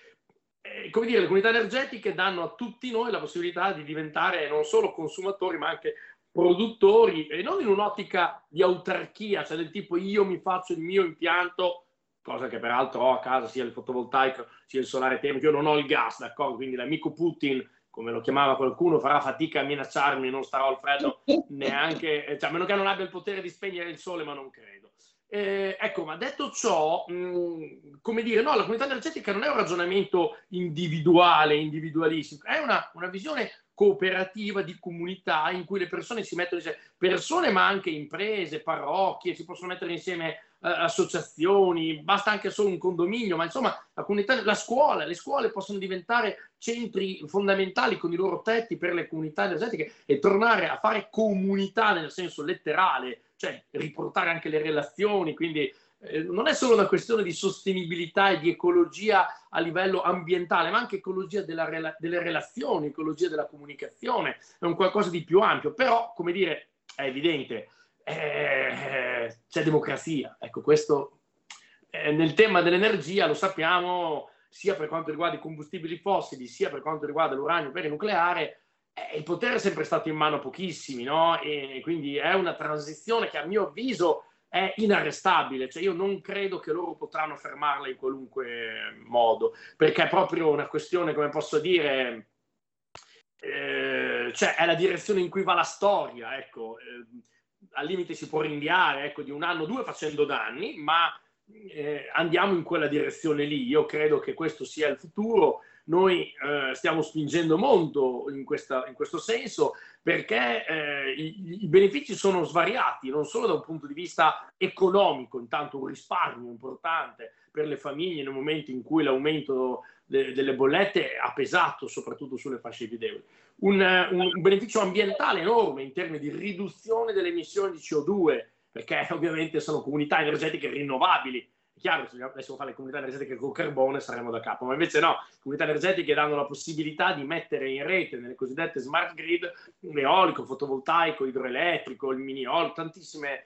Eh, come dire, le comunità energetiche danno a tutti noi la possibilità di diventare non solo consumatori, ma anche produttori, e non in un'ottica di autarchia, cioè del tipo io mi faccio il mio impianto, cosa che peraltro ho a casa, sia il fotovoltaico sia il solare termico, io non ho il gas, d'accordo? Quindi l'amico Putin come lo chiamava qualcuno, farà fatica a minacciarmi, non starò al freddo neanche, cioè, a meno che non abbia il potere di spegnere il sole, ma non credo. Eh, ecco, ma detto ciò, mh, come dire, no, la comunità energetica non è un ragionamento individuale, individualistico, è una, una visione cooperativa di comunità in cui le persone si mettono insieme, persone ma anche imprese, parrocchie, si possono mettere insieme eh, associazioni, basta anche solo un condominio, ma insomma la comunità, la scuola, le scuole possono diventare centri fondamentali con i loro tetti per le comunità energetiche e tornare a fare comunità nel senso letterale, cioè riportare anche le relazioni, quindi eh, non è solo una questione di sostenibilità e di ecologia a livello ambientale, ma anche ecologia della, delle relazioni, ecologia della comunicazione, è un qualcosa di più ampio, però come dire, è evidente, eh, c'è democrazia. Ecco, questo eh, nel tema dell'energia lo sappiamo sia per quanto riguarda i combustibili fossili, sia per quanto riguarda l'uranio per il nucleare, eh, il potere è sempre stato in mano a pochissimi, no? E quindi è una transizione che a mio avviso è inarrestabile, cioè io non credo che loro potranno fermarla in qualunque modo, perché è proprio una questione, come posso dire, eh, cioè è la direzione in cui va la storia, ecco. Eh, al limite si può rinviare ecco, di un anno o due facendo danni, ma eh, andiamo in quella direzione lì. Io credo che questo sia il futuro. Noi eh, stiamo spingendo molto in, questa, in, questo senso perché eh, i, i, benefici sono svariati, non solo da un punto di vista economico, intanto un risparmio importante per le famiglie nel momento in cui l'aumento de, delle bollette ha pesato soprattutto sulle fasce più deboli. Un, un, beneficio ambientale enorme in termini di riduzione delle emissioni di CO2, perché ovviamente sono comunità energetiche rinnovabili. È chiaro che se dovessimo fare le comunità energetiche con carbone saremmo da capo, ma invece no, comunità energetiche danno la possibilità di mettere in rete nelle cosiddette smart grid l'eolico, fotovoltaico, idroelettrico, il mini ol, tantissime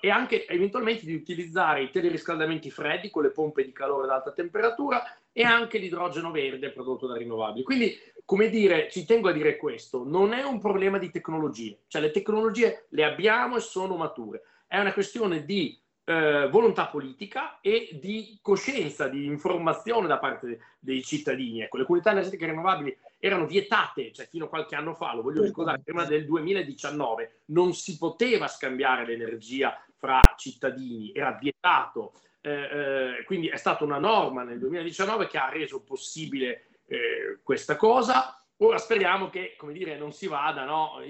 e anche eventualmente di utilizzare i teleriscaldamenti freddi con le pompe di calore ad alta temperatura e anche l'idrogeno verde prodotto da rinnovabili. Quindi, come dire, ci tengo a dire questo, non è un problema di tecnologie, cioè le tecnologie le abbiamo e sono mature, è una questione di eh, volontà politica e di coscienza, di informazione da parte dei cittadini. Ecco, le comunità energetiche rinnovabili erano vietate, cioè fino a qualche anno fa, lo voglio ricordare, prima del 2019 non si poteva scambiare l'energia fra cittadini, era vietato. Eh, eh, quindi è stata una norma nel 2019 che ha reso possibile eh, questa cosa. Ora speriamo che, come dire, non si vada, no?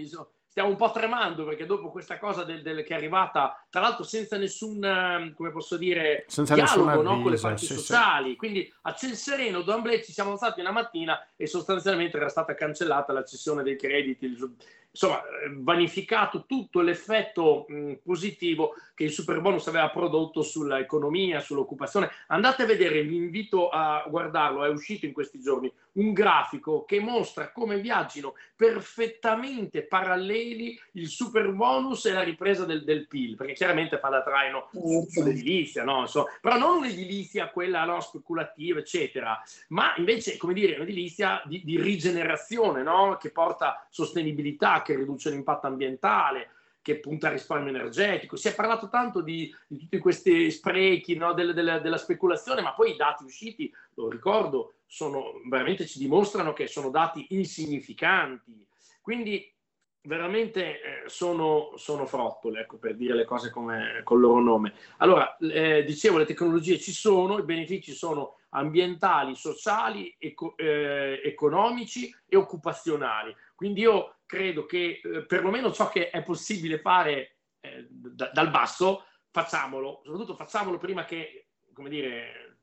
Stiamo un po' tremando perché dopo questa cosa del, del, che è arrivata, tra l'altro senza nessun, ehm, come posso dire, senza dialogo no, con le parti sì, sociali. Sì. Quindi a ciel sereno, D'Amblè ci siamo alzati una mattina e sostanzialmente era stata cancellata la cessione dei crediti, il, insomma, vanificato tutto l'effetto mh, positivo che il super bonus aveva prodotto sull'economia, sull'occupazione. Andate a vedere, vi invito a guardarlo, è uscito in questi giorni un grafico che mostra come viaggino perfettamente paralleli il super bonus e la ripresa del, del PIL, perché chiaramente fa da traino sull'edilizia, no? so, però non un'edilizia quella no, speculativa, eccetera, ma invece, come dire, un'edilizia di, di rigenerazione, no? che porta sostenibilità, che riduce l'impatto ambientale, che punta al risparmio energetico. Si è parlato tanto di, di tutti questi sprechi no, del, del, della speculazione, ma poi i dati usciti, lo ricordo, sono, veramente ci dimostrano che sono dati insignificanti. Quindi veramente eh, sono, sono frottole, ecco, per dire le cose come, con il loro nome. Allora, eh, dicevo, le tecnologie ci sono, i benefici sono ambientali, sociali, eco, eh, economici e occupazionali. Quindi io credo che eh, perlomeno ciò che è possibile fare eh, d- dal basso, facciamolo, soprattutto facciamolo prima che, come dire,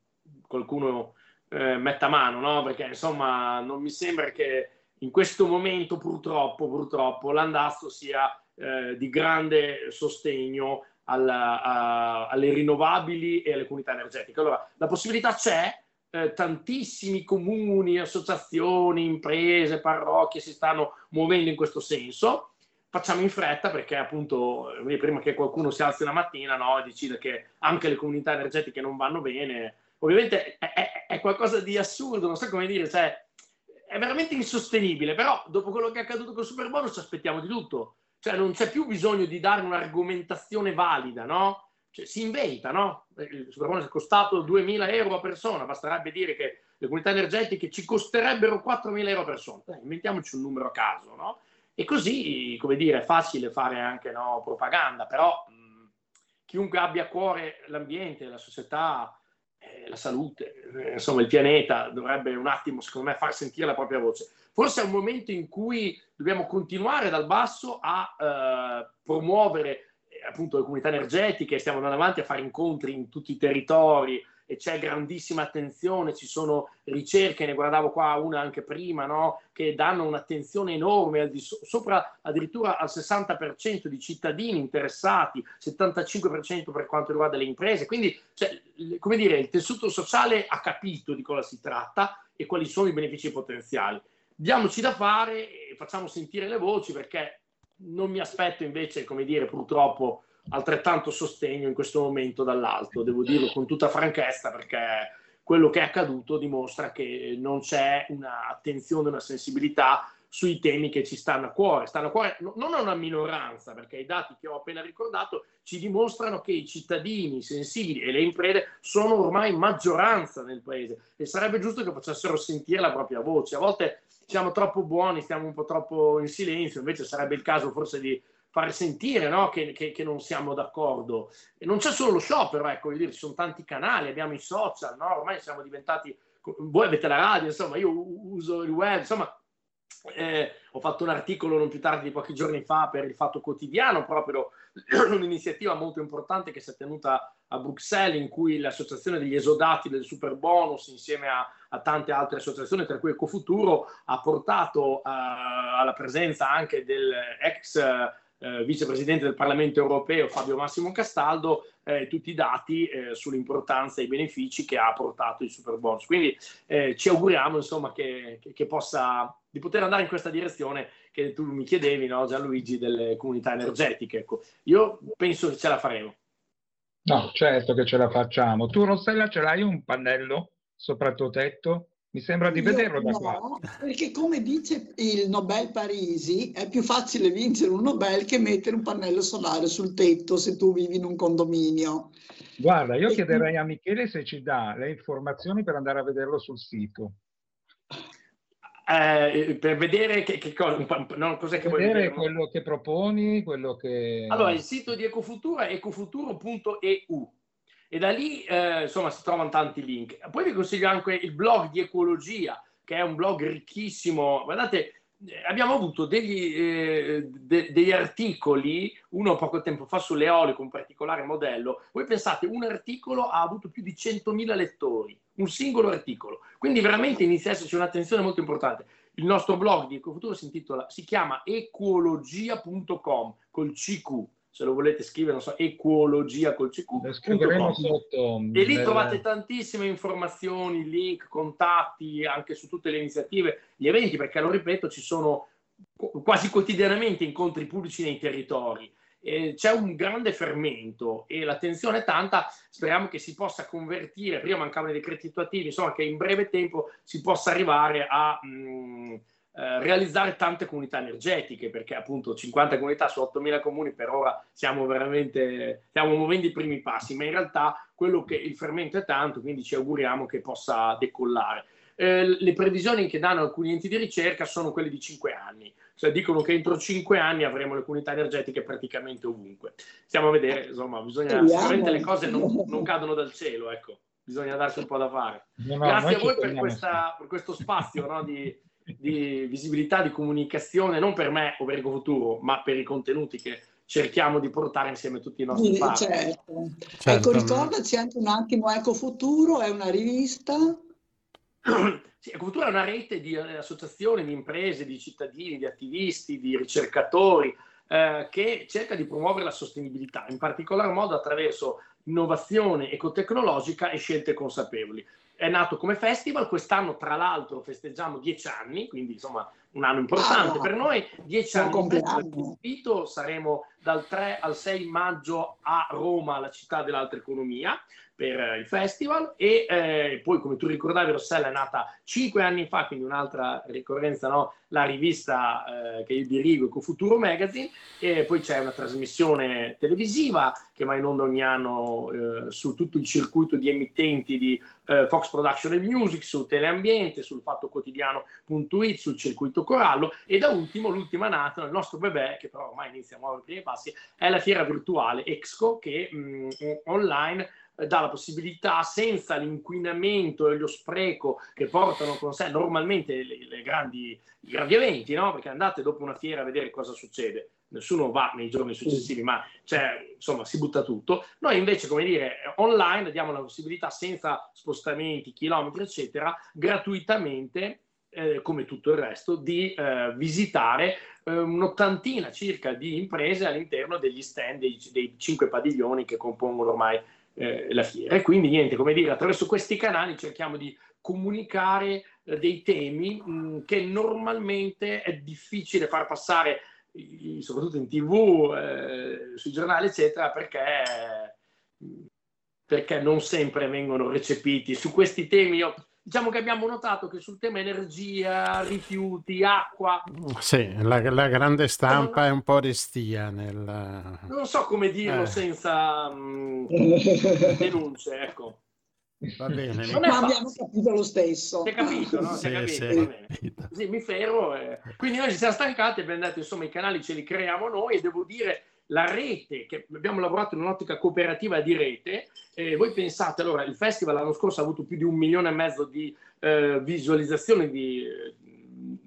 qualcuno eh, metta mano, no? Perché insomma non mi sembra che in questo momento purtroppo, purtroppo l'andazzo sia eh, di grande sostegno alla, a, alle rinnovabili e alle comunità energetiche. Allora, la possibilità c'è, eh, tantissimi comuni, associazioni, imprese, parrocchie si stanno muovendo in questo senso. Facciamo in fretta perché appunto prima che qualcuno si alzi una mattina no, e decida che anche le comunità energetiche non vanno bene, ovviamente è, è, è qualcosa di assurdo, non so come dire, cioè è veramente insostenibile, però dopo quello che è accaduto con il super ci aspettiamo di tutto, cioè non c'è più bisogno di dare un'argomentazione valida, no? Cioè, si inventa, no? Il super bonus è costato 2.000 euro a persona, basterebbe dire che le comunità energetiche ci costerebbero 4.000 euro a persona, eh, inventiamoci un numero a caso, no? E così, come dire, è facile fare anche no, propaganda, però mh, chiunque abbia a cuore l'ambiente, la società, eh, la salute, eh, insomma il pianeta dovrebbe un attimo, secondo me, far sentire la propria voce. Forse è un momento in cui dobbiamo continuare dal basso a eh, promuovere eh, appunto le comunità energetiche, stiamo andando avanti a fare incontri in tutti i territori, e c'è grandissima attenzione, ci sono ricerche, ne guardavo qua una anche prima, no? che danno un'attenzione enorme, al di so- sopra addirittura al 60% di cittadini interessati, 75% per quanto riguarda le imprese. Quindi, cioè, come dire, il tessuto sociale ha capito di cosa si tratta e quali sono i benefici potenziali. Diamoci da fare e facciamo sentire le voci perché non mi aspetto invece, come dire, purtroppo altrettanto sostegno in questo momento dall'alto, devo dirlo con tutta franchezza perché quello che è accaduto dimostra che non c'è un'attenzione, una sensibilità sui temi che ci stanno a cuore. Stanno a cuore non a una minoranza, perché i dati che ho appena ricordato ci dimostrano che i cittadini sensibili e le imprese sono ormai maggioranza nel paese e sarebbe giusto che facessero sentire la propria voce. A volte siamo troppo buoni, stiamo un po' troppo in silenzio, invece sarebbe il caso forse di fare sentire no? che, che, che, non siamo d'accordo. E non c'è solo lo sciopero, ecco, dire, ci sono tanti canali, abbiamo i social, no? ormai siamo diventati voi avete la radio, insomma, io uso il web, insomma, eh, ho fatto un articolo non più tardi di pochi giorni fa per il Fatto Quotidiano, proprio un'iniziativa molto importante che si è tenuta a Bruxelles, in cui l'associazione degli esodati del super bonus, insieme a, a tante altre associazioni, tra cui Ecofuturo, ha portato uh, alla presenza anche dell'ex uh, vicepresidente del Parlamento europeo Fabio Massimo Castaldo eh, tutti i dati eh, sull'importanza e i benefici che ha portato il super bonus. Quindi eh, ci auguriamo insomma che, che, che possa di poter andare in questa direzione che tu mi chiedevi, no, Gianluigi, delle comunità energetiche. Ecco, io penso che ce la faremo. No, certo che ce la facciamo. Tu, Rossella, ce l'hai un pannello sopra il tuo tetto? Mi sembra di vederlo da no, qua. Perché come dice il Nobel Parisi, è più facile vincere un Nobel che mettere un pannello solare sul tetto se tu vivi in un condominio. Guarda, io e chiederei a Michele se ci dà le informazioni per andare a vederlo sul sito eh, per vedere che, che cosa, no, cos'è che vedere vuoi vedere? quello che proponi, quello che... Allora, il sito di Ecofuturo è ecofuturo.eu e da lì eh, insomma si trovano tanti link. Poi vi consiglio anche il blog di ecologia, che è un blog ricchissimo. Guardate, abbiamo avuto degli, eh, de, degli articoli, uno poco tempo fa sull'eolico, un particolare modello. Voi pensate, un articolo ha avuto più di 100.000 lettori, un singolo articolo. Quindi veramente inizia a esserci un'attenzione molto importante. Il nostro blog di Ecofuturo si intitola, si chiama ecologia.com col CQ se lo volete scrivere, non so, ecologia col CQ. E lì trovate tantissime informazioni, link, contatti, anche su tutte le iniziative, gli eventi, perché lo ripeto, ci sono quasi quotidianamente incontri pubblici nei territori. Eh, c'è un grande fermento e l'attenzione è tanta, speriamo che si possa convertire, prima mancavano i decreti attuativi, insomma che in breve tempo si possa arrivare a... Mh, mm, eh, realizzare tante comunità energetiche, perché appunto 50 comunità su 8.000 comuni per ora siamo veramente, stiamo muovendo i primi passi, ma in realtà quello che il fermento è tanto, quindi ci auguriamo che possa decollare. Eh, le previsioni che danno alcuni enti di ricerca sono quelle di 5 anni, cioè dicono che entro 5 anni avremo le comunità energetiche praticamente ovunque. Stiamo a vedere, insomma, bisogna, sicuramente le cose non, non cadono dal cielo, ecco, bisogna darsi un po' da fare. No, no, Grazie a voi per, questa, per, questo spazio no, di, di visibilità, di comunicazione, non per me o per il futuro, ma per i contenuti che cerchiamo di portare insieme tutti i nostri sì, certo. certo. Ecco, ricordaci anche un attimo, Ecofuturo è una rivista? Sì, Ecofuturo è una rete di eh, associazioni, di imprese, di cittadini, di attivisti, di ricercatori eh, che cerca di promuovere la sostenibilità, in particolar modo attraverso innovazione ecotecnologica e scelte consapevoli è nato come festival, quest'anno tra l'altro festeggiamo dieci anni, quindi insomma un anno importante ah, per noi, dieci anni di saremo dal 3 al 6 maggio a Roma, la città dell'altra economia, per eh, il festival e eh, poi come tu ricordavi Rossella è nata cinque anni fa, quindi un'altra ricorrenza, no? la rivista eh, che io dirigo con Futuro Magazine e poi c'è una trasmissione televisiva che va in onda ogni anno eh, su tutto il circuito di emittenti di eh, Fox Production e Music, su Teleambiente, sul Fatto Quotidiano.it, sul circuito Corallo e da ultimo l'ultima nata, il nostro bebè che però ormai inizia a muovere i primi passi, è la fiera virtuale Exco che mh, online dà la possibilità, senza l'inquinamento e lo spreco che portano con sé normalmente le, le grandi, i grandi eventi, no? perché andate dopo una fiera a vedere cosa succede. Nessuno va nei giorni successivi, ma cioè, insomma si butta tutto. Noi invece, come dire, online diamo la possibilità senza spostamenti, chilometri, eccetera, gratuitamente eh, come tutto il resto, di eh, visitare eh, un'ottantina circa di imprese all'interno degli stand dei, dei cinque padiglioni che compongono ormai eh, la fiera. E quindi niente, come dire, attraverso questi canali cerchiamo di comunicare eh, dei temi mh, mm, che normalmente è difficile far passare, soprattutto in tv, eh, sui giornali, eccetera, perché, perché non sempre vengono recepiti. Su questi temi io diciamo che abbiamo notato che sul tema energia, rifiuti, acqua... Sì, la, la grande stampa non, è un po' restia nel... Non so come dirlo eh. senza um, denunce, ecco. Va bene. Ma abbiamo capito lo stesso. Si è capito, no? Si è capito, sì, va bene. Sì, mi fermo. Eh. Quindi noi ci siamo stancati, abbiamo detto, insomma, i canali ce li creiamo noi e devo dire la rete, che abbiamo lavorato in un'ottica cooperativa di rete, eh, voi pensate, allora, il festival l'anno scorso ha avuto più di un milione e mezzo di eh, visualizzazioni di, eh,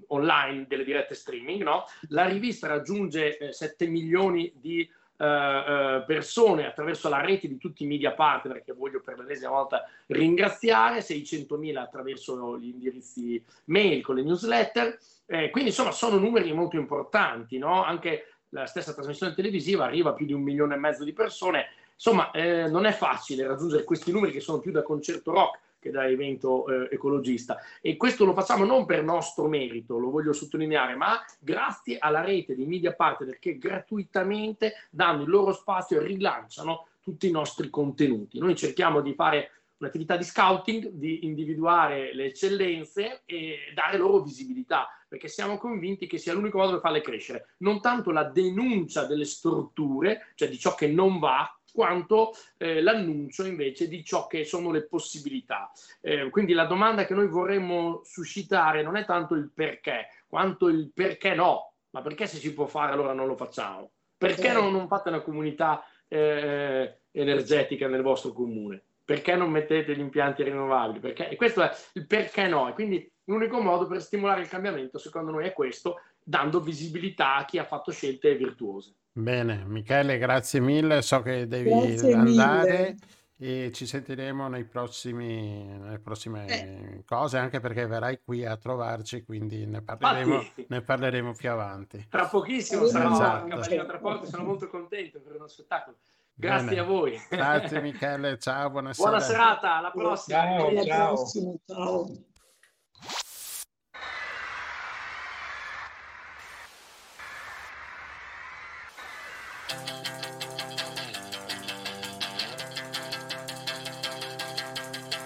online delle dirette streaming. No? La rivista raggiunge eh, 7 milioni di eh, eh, persone attraverso la rete di tutti i media partner che voglio per l'ennesima volta ringraziare, 600.000 attraverso gli indirizzi mail con le newsletter. Eh, quindi insomma sono numeri molto importanti, no? anche la stessa trasmissione televisiva arriva a più di un milione e mezzo di persone. Insomma, eh, non è facile raggiungere questi numeri che sono più da concerto rock che da evento eh, ecologista. E questo lo facciamo non per nostro merito, lo voglio sottolineare, ma grazie alla rete di media partner che gratuitamente danno il loro spazio e rilanciano tutti i nostri contenuti. Noi cerchiamo di fare un'attività di scouting, di individuare le eccellenze e dare loro visibilità, perché siamo convinti che sia l'unico modo per farle crescere. Non tanto la denuncia delle strutture, cioè di ciò che non va, quanto eh, l'annuncio invece di ciò che sono le possibilità. Eh, quindi la domanda che noi vorremmo suscitare non è tanto il perché, quanto il perché no, ma perché se si può fare allora non lo facciamo? Perché non, non fate una comunità eh, energetica nel vostro comune? Perché non mettete gli impianti rinnovabili? Perché? E questo è il perché no. E quindi l'unico modo per stimolare il cambiamento, secondo noi, è questo, dando visibilità a chi ha fatto scelte virtuose. Bene, Michele, grazie mille. So che devi grazie andare mille. e ci sentiremo nei prossimi, nelle prossime eh. cose, anche perché verrai qui a trovarci, quindi ne parleremo, ne parleremo più avanti. Tra pochissimo sarò esatto. a tra poco, sono molto contento per uno spettacolo. Grazie Bene. a voi. Grazie Michele, ciao, buonasera. Buona serata, alla prossima. Ciao, ciao. ciao.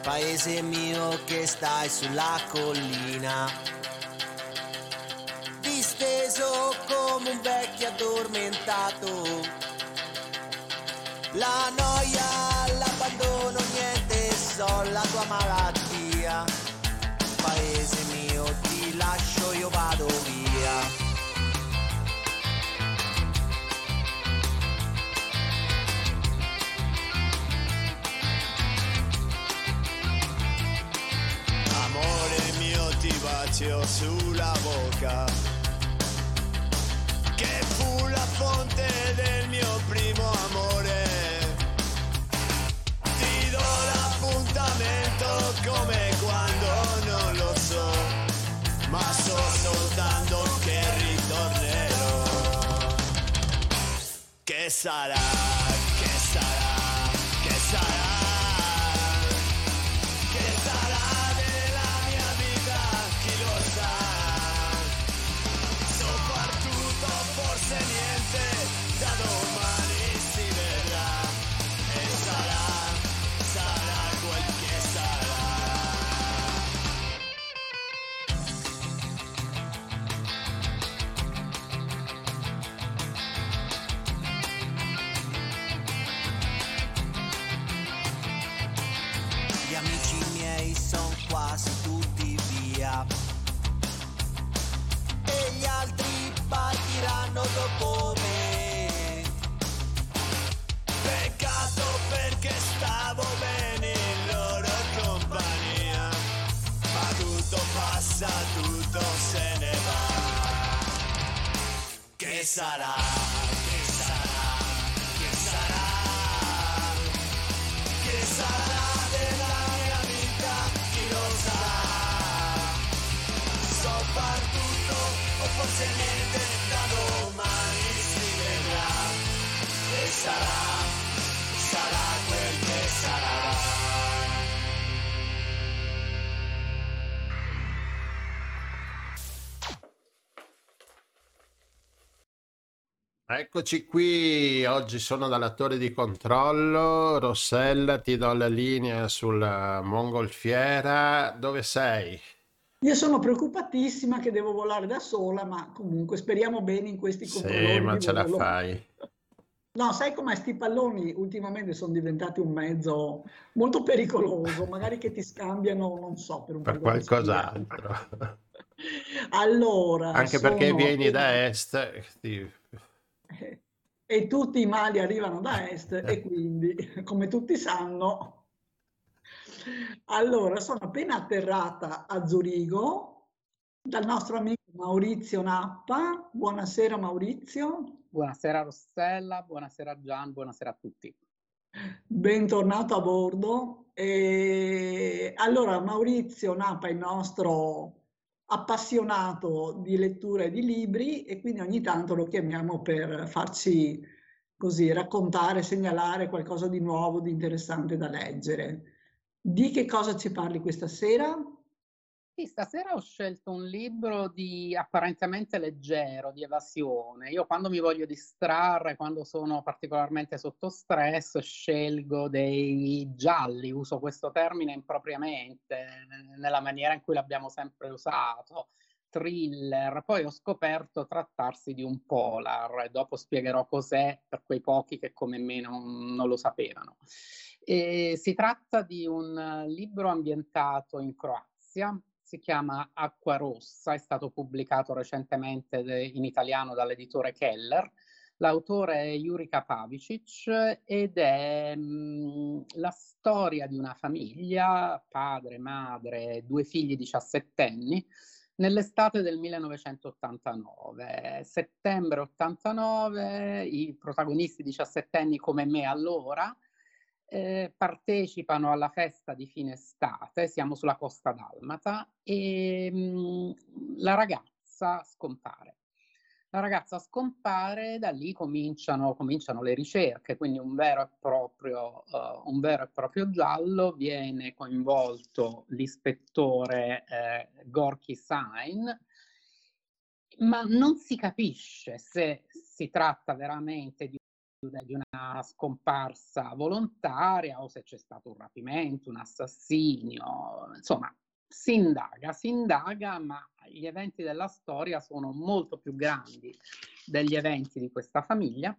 paese mio che stai sulla collina, disteso come un vecchio addormentato. La noia, l'abbandono, niente, so la tua malattia. Paese mio, ti lascio, io vado via. spazio sulla bocca, che fu la fonte del mio primo amore. L'appuntamento come quando non lo so, ma so soltanto che ritornerò. Che sarà, sarà, che sarà, che sarà, che sarà della mia vita, chi lo sa. So far tutto o forse niente, da domani si vedrà, e sarà, sarà Eccoci qui, oggi sono dall'attore di controllo, Rossella, ti do la linea sulla mongolfiera, dove sei? Io sono preoccupatissima che devo volare da sola, ma comunque speriamo bene in questi controlli. Sì, ma ce la fai. No, sai com'è? Sti palloni ultimamente sono diventati un mezzo molto pericoloso, magari che ti scambiano, non so, per un per qualcos'altro. allora, anche perché vieni da est, ti e tutti i mali arrivano da est e quindi, come tutti sanno, Allora, sono appena atterrata a Zurigo dal nostro amico Maurizio Nappa. Buonasera Maurizio. Buonasera Rossella, buonasera Gian, buonasera a tutti. Bentornato a bordo. E allora, Maurizio Nappa è il nostro appassionato di lettura e di libri e quindi ogni tanto lo chiamiamo per farci così raccontare, segnalare qualcosa di nuovo, di interessante da leggere. Di che cosa ci parli questa sera? Sì, stasera ho scelto un libro di apparentemente leggero, di evasione. Io quando mi voglio distrarre, quando sono particolarmente sotto stress, scelgo dei gialli, uso questo termine impropriamente, nella maniera in cui l'abbiamo sempre usato, thriller. Poi ho scoperto trattarsi di un polar e dopo spiegherò cos'è per quei pochi che come me non, non lo sapevano. E si tratta di un libro ambientato in Croazia, si chiama Acqua Rossa, è stato pubblicato recentemente in italiano dall'editore Keller. L'autore è Jurika Pavicic ed è mh, la storia di una famiglia, padre, madre, due figli diciassettenni, nell'estate del 1989. Settembre 89, i protagonisti diciassettenni come me allora eh, partecipano alla festa di fine estate, siamo sulla costa dalmata, e mh, mm, la ragazza scompare. La ragazza scompare, da lì cominciano, cominciano le ricerche, quindi un vero, e proprio, uh, un vero e proprio giallo, viene coinvolto l'ispettore eh, Gorky Sain, ma non si capisce se si tratta veramente di di una scomparsa volontaria o se c'è stato un rapimento, un assassinio, insomma, si indaga, si indaga, ma gli eventi della storia sono molto più grandi degli eventi di questa famiglia.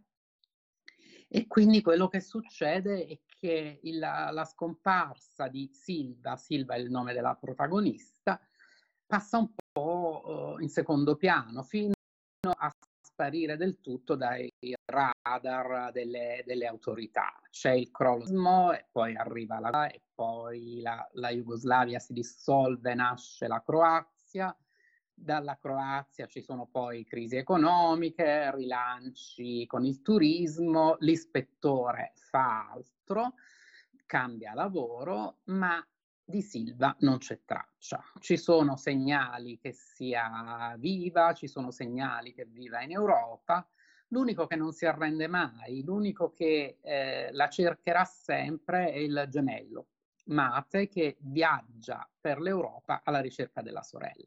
E quindi quello che succede è che il, la scomparsa di Silva, Silva è il nome della protagonista, passa un po' uh, in secondo piano fino a sparire del tutto dai radar delle, delle autorità. C'è il crollo e poi arriva la e poi la, la Jugoslavia si dissolve, nasce la Croazia. Dalla Croazia ci sono poi crisi economiche, rilanci con il turismo, l'ispettore fa altro, cambia lavoro, ma di Silva non c'è traccia. Ci sono segnali che sia viva, ci sono segnali che viva in Europa. L'unico che non si arrende mai, l'unico che eh, la cercherà sempre è il gemello, Mate, che viaggia per l'Europa alla ricerca della sorella.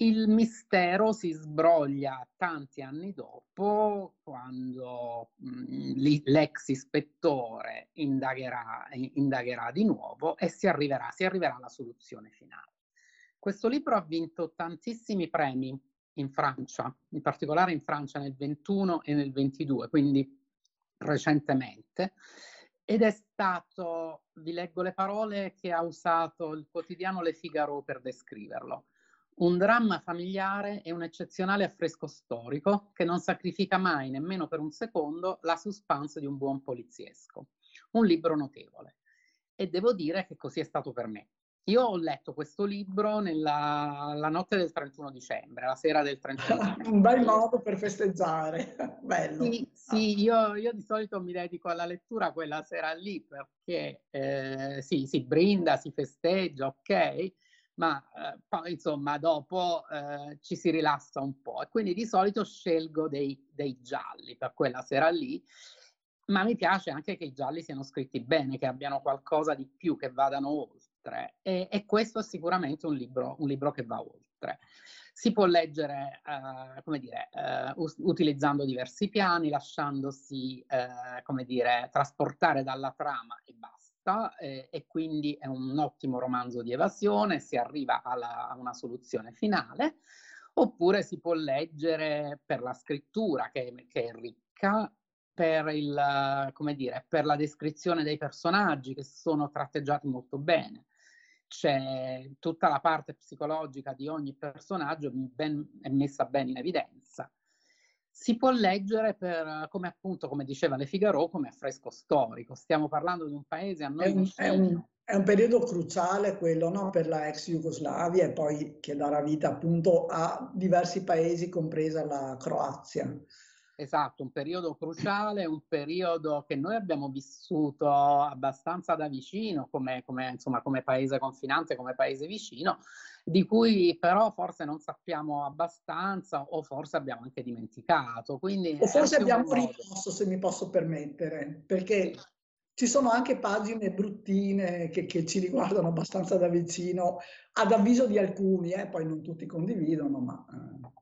Il mistero si sbroglia tanti anni dopo, quando mh, l'ex ispettore indagherà, indagherà, di nuovo e si arriverà, si arriverà alla soluzione finale. Questo libro ha vinto tantissimi premi in Francia, in particolare in Francia nel 21 e nel 22, quindi recentemente, ed è stato, vi leggo le parole che ha usato il quotidiano Le Figaro per descriverlo un dramma familiare e un eccezionale affresco storico che non sacrifica mai, nemmeno per un secondo, la suspense di un buon poliziesco. Un libro notevole. E devo dire che così è stato per me. Io ho letto questo libro nella la notte del 31 dicembre, la sera del 31 dicembre. Un bel modo per festeggiare, bello. Sì, sì io, io, di solito mi dedico alla lettura quella sera lì perché eh, sì, si brinda, si festeggia, ok, ma eh, poi insomma dopo eh, ci si rilassa un po' e quindi di solito scelgo dei, dei, gialli per quella sera lì, ma mi piace anche che i gialli siano scritti bene, che abbiano qualcosa di più, che vadano oltre. E, e questo è sicuramente un libro, un libro che va oltre. Si può leggere, eh, come dire, eh, utilizzando diversi piani, lasciandosi, eh, come dire, trasportare dalla trama e basta giusta eh, e quindi è un ottimo romanzo di evasione, si arriva alla, a una soluzione finale, oppure si può leggere per la scrittura che, che è ricca, per, il, dire, per la descrizione dei personaggi che sono tratteggiati molto bene. C'è tutta la parte psicologica di ogni personaggio ben, è messa bene in evidenza si può leggere per, come appunto, come diceva Le Figaro, come affresco storico. Stiamo parlando di un paese a noi È un, è un- è un periodo cruciale quello, no, per la ex Jugoslavia e poi che darà vita appunto a diversi paesi, compresa la Croazia. Esatto, un periodo cruciale, un periodo che noi abbiamo vissuto abbastanza da vicino come, come, insomma, come paese confinante, come paese vicino, di cui però forse non sappiamo abbastanza o forse abbiamo anche dimenticato. Quindi O forse abbiamo rimosso, se mi posso permettere, perché ci sono anche pagine bruttine che, che ci riguardano abbastanza da vicino, ad avviso di alcuni, eh, poi non tutti condividono, ma... eh.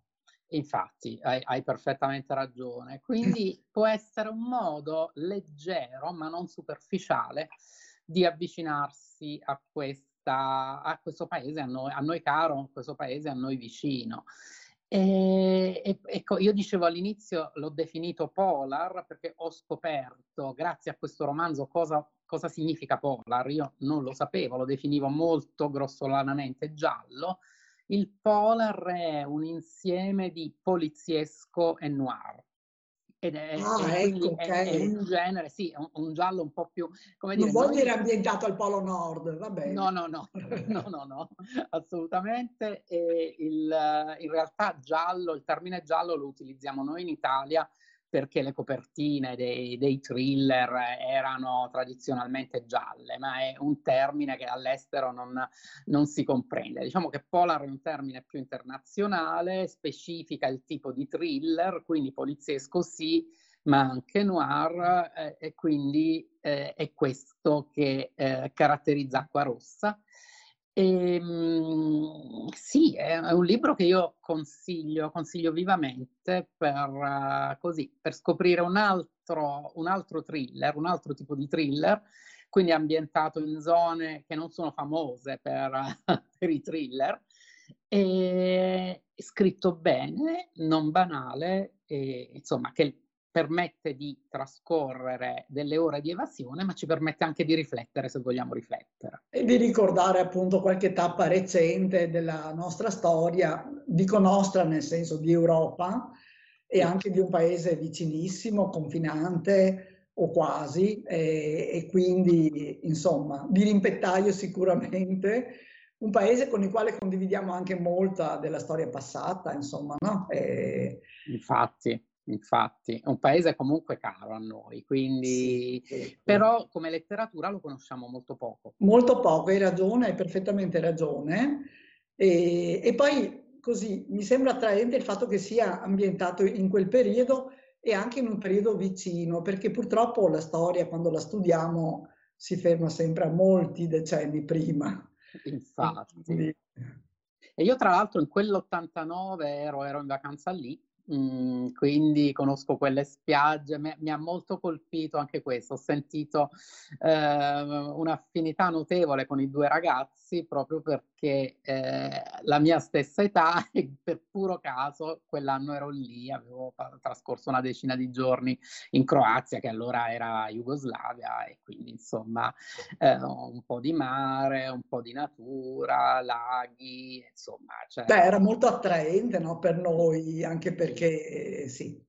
Infatti, hai, hai perfettamente ragione. Quindi può essere un modo leggero, ma non superficiale, di avvicinarsi a, questa, a questo paese, a noi, a noi caro, a questo paese a noi vicino. E, e- ecco, io dicevo all'inizio, l'ho definito polar perché ho scoperto, grazie a questo romanzo, cosa, cosa significa polar. Io non lo sapevo, lo definivo molto grossolanamente giallo. Il polar è un insieme di poliziesco e noir. Ed è, Ah, ecco, è, è un genere, sì, è un, un giallo un po' più, come Non dire, vuol noi- dire ambientato al Polo Nord, va bene. No, no, no, no, no, no, assolutamente. Il, in realtà giallo, il termine giallo lo utilizziamo noi in Italia perché le copertine dei, dei thriller erano tradizionalmente gialle, ma è un termine che all'estero non, non si comprende. Diciamo che polar è un termine più internazionale, specifica il tipo di thriller, quindi poliziesco sì, ma anche noir, eh, e quindi eh, è questo che eh, caratterizza Acqua Rossa. E, mm, sì, è, è un libro che io consiglio, consiglio vivamente per, eh, così, per scoprire un altro, un altro thriller, un altro tipo di thriller, quindi ambientato in zone che non sono famose per, per i thriller, e scritto bene, non banale, e, insomma, che permette di trascorrere delle ore di evasione, ma ci permette anche di riflettere se vogliamo riflettere. E di ricordare appunto qualche tappa recente della nostra storia, dico nostra nel senso di Europa e anche di un paese vicinissimo, confinante o quasi, e, e quindi insomma di rimpettaio sicuramente, un paese con il quale condividiamo anche molta della storia passata, insomma, no? E- Infatti, infatti, è un paese comunque caro a noi, quindi sì, però come letteratura lo conosciamo molto poco. Molto poco, hai ragione, hai perfettamente ragione. E, e poi così mi sembra attraente il fatto che sia ambientato in quel periodo e anche in un periodo vicino, perché purtroppo la storia, quando la studiamo, si ferma sempre a molti decenni prima. Infatti. Quindi- E io tra l'altro in quell'89 ero, ero in vacanza lì, mm, quindi conosco quelle spiagge, mi, mi ha molto colpito anche questo, ho sentito eh, un'affinità notevole con i due ragazzi proprio perché eh, la mia stessa età e per puro caso quell'anno ero lì, avevo trascorso una decina di giorni in Croazia che allora era Jugoslavia e quindi insomma eh, un po' di mare, un po' di natura, laghi, insomma, cioè, Beh, era molto attraente, no, per noi, anche perché eh, sì,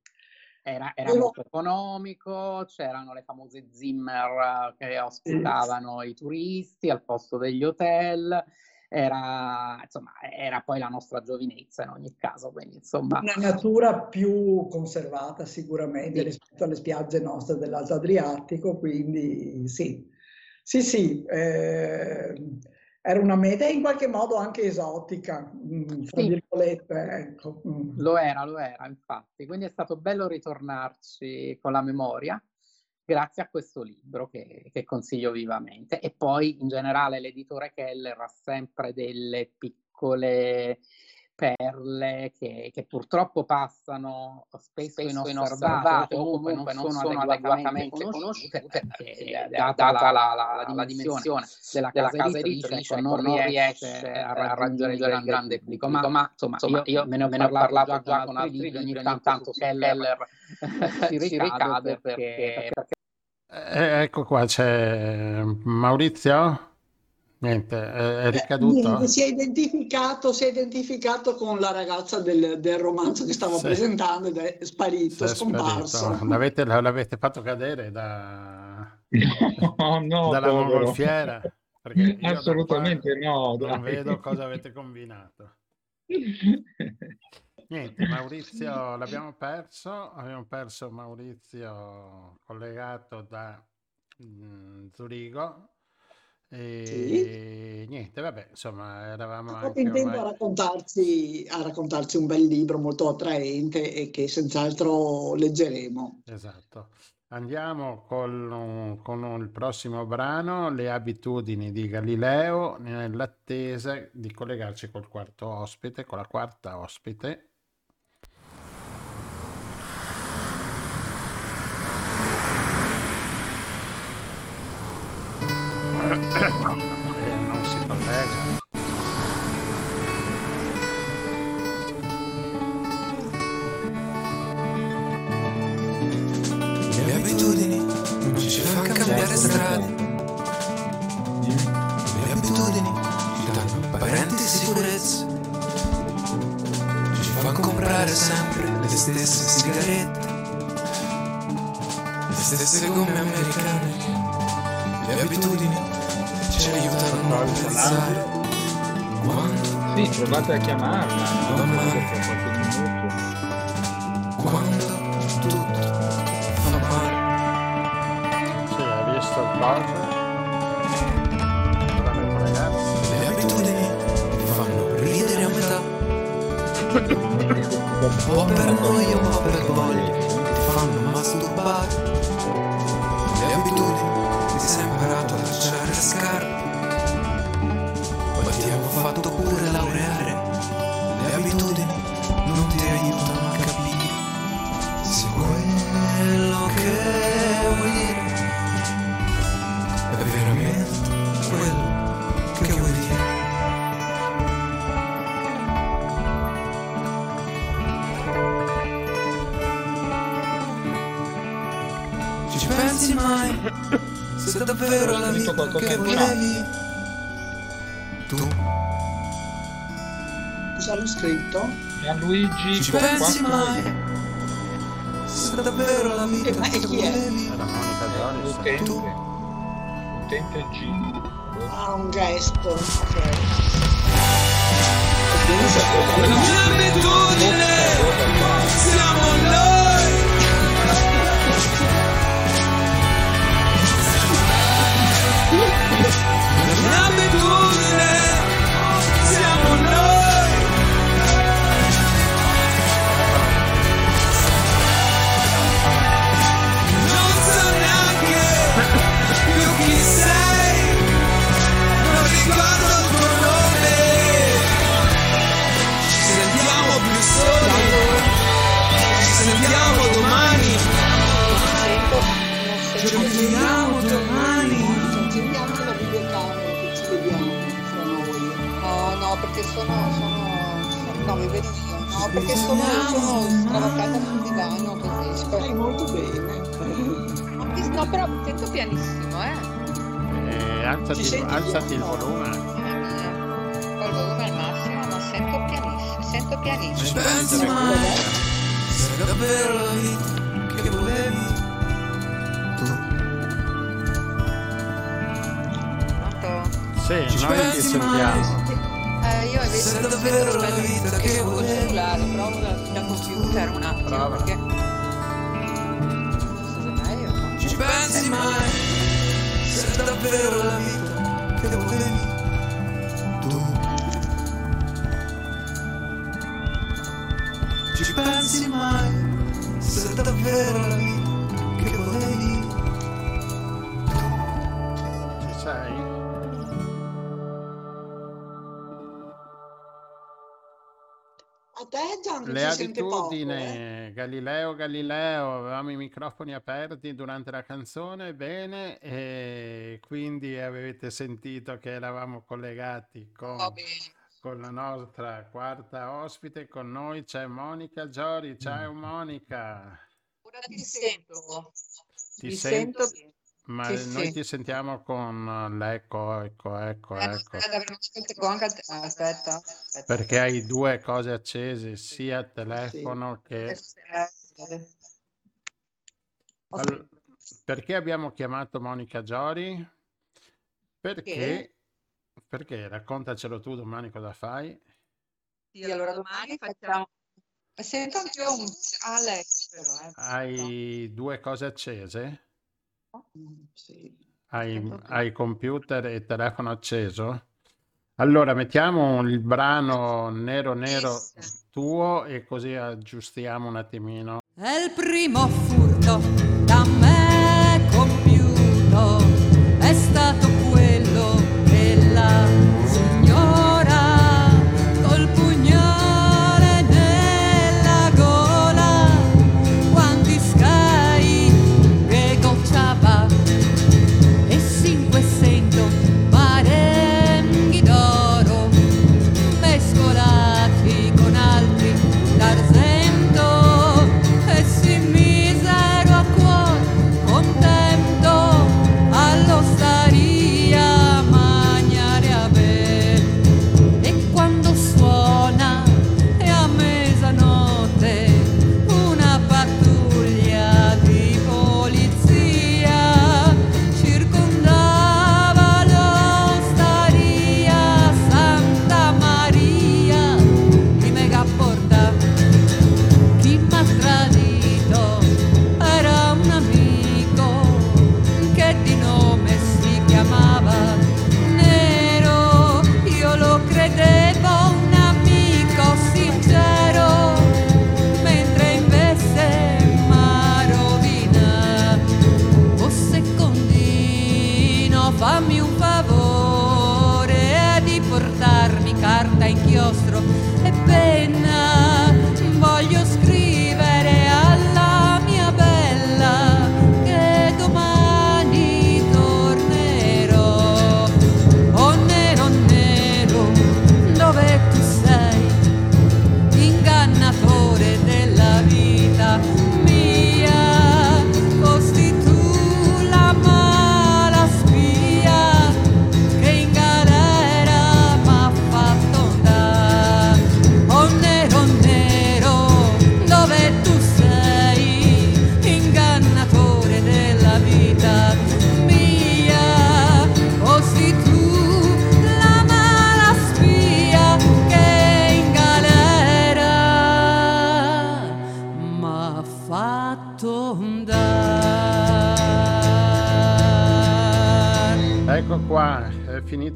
era, era Quello- molto economico, c'erano le famose Zimmer eh, che ospitavano i turisti al posto degli hotel, era, insomma, era poi la nostra giovinezza in ogni caso, quindi insomma... una natura più conservata sicuramente Sì. rispetto alle spiagge nostre dell'Alto Adriatico, quindi sì, sì, sì, eh, era una meta in qualche modo anche esotica, mm, fra Sì. virgolette, ecco. mm. Lo era, lo era, infatti. Quindi è stato bello ritornarci con la memoria grazie a questo libro che, che consiglio vivamente. E poi in generale l'editore Keller ha sempre delle piccole perle che, che purtroppo passano spesso, inosservate o comunque non sono, adeguatamente conosciute perché, data la, la- la dimensione della casa editrice, ecco, non riesce a raggiungere il grande pubblico. Ma, ma, insomma, io, me ne ho parlato già con altri libri, ogni tanto Keller si ricade perché, Eh, ecco qua, c'è Maurizio. Niente, è, è Eh, ricaduto? niente, si è identificato, si è identificato con la ragazza del, del romanzo che stavo Sì. presentando ed è sparito, è scomparso. sparito. L'avete, l'avete fatto cadere da, No, no, dalla povero. mongolfiera? Assolutamente no, non dai. vedo cosa avete combinato. Niente, Maurizio l'abbiamo perso, abbiamo perso Maurizio collegato da mm, Zurigo e niente, vabbè, insomma, eravamo stato anche in tempo ormai... a raccontarci, a raccontarci un bel libro molto attraente e che senz'altro leggeremo. Esatto. Andiamo con, con il prossimo brano, Le abitudini di Galileo, nell'attesa di collegarci col quarto ospite, con la quarta ospite. Scritto? Gianluigi ci con pensi mai se davvero la vita Eh, ma che chi è? volevi? Era Monica Gioris. Utente, utente G. Ah, un gesto. ok. La mia abitudine ci sentiamo domani. Accendiamo la videocamera che ci vediamo fra noi. No, no, perché sono, sono, sono- no, mi vedo io, no, perché sono, sono scavalcata sul divano così. Stai molto bene. No, però sento pianissimo, eh. E alzati, alzati il volume. Mamma mia. Col volume al massimo, ma sento pianissimo, sento Ci pianissimo. pensi mai se davvero la vita Sì, Ci noi ti pensi mai? sentiamo. Eh, io invece Se non davvero la vita che col volevi. cellulare, provo da, da computer un attimo, Prova. perché... No? Ci pensi mai se davvero la vita che volevi? Tu Ci pensi mai se davvero la vita A te Gianni Le sente poco, eh? abitudini, Galileo Galileo, avevamo i microfoni aperti durante la canzone, bene, e quindi avete sentito che eravamo collegati con, con la nostra quarta ospite, con noi c'è Monica Giori, ciao Monica, Ora ti sento. ti Ti sento, sento bene. Ma Sì, noi sì. ti sentiamo con l'eco, ecco, ecco, Eh, ecco. aspetta, perché te. Aspetta, aspetta. Perché hai due cose accese, sia il Sì. telefono che... All- Perché abbiamo chiamato Monica Giori? Perché... Perché? Raccontacelo tu domani cosa fai. Sì, allora domani facciamo... Sento anche io un Alex però, eh. Hai due cose accese? Sì. Hai, hai computer e telefono acceso? Allora mettiamo il brano nero nero tuo e così aggiustiamo un attimino. È il primo furto da me compiuto, è stato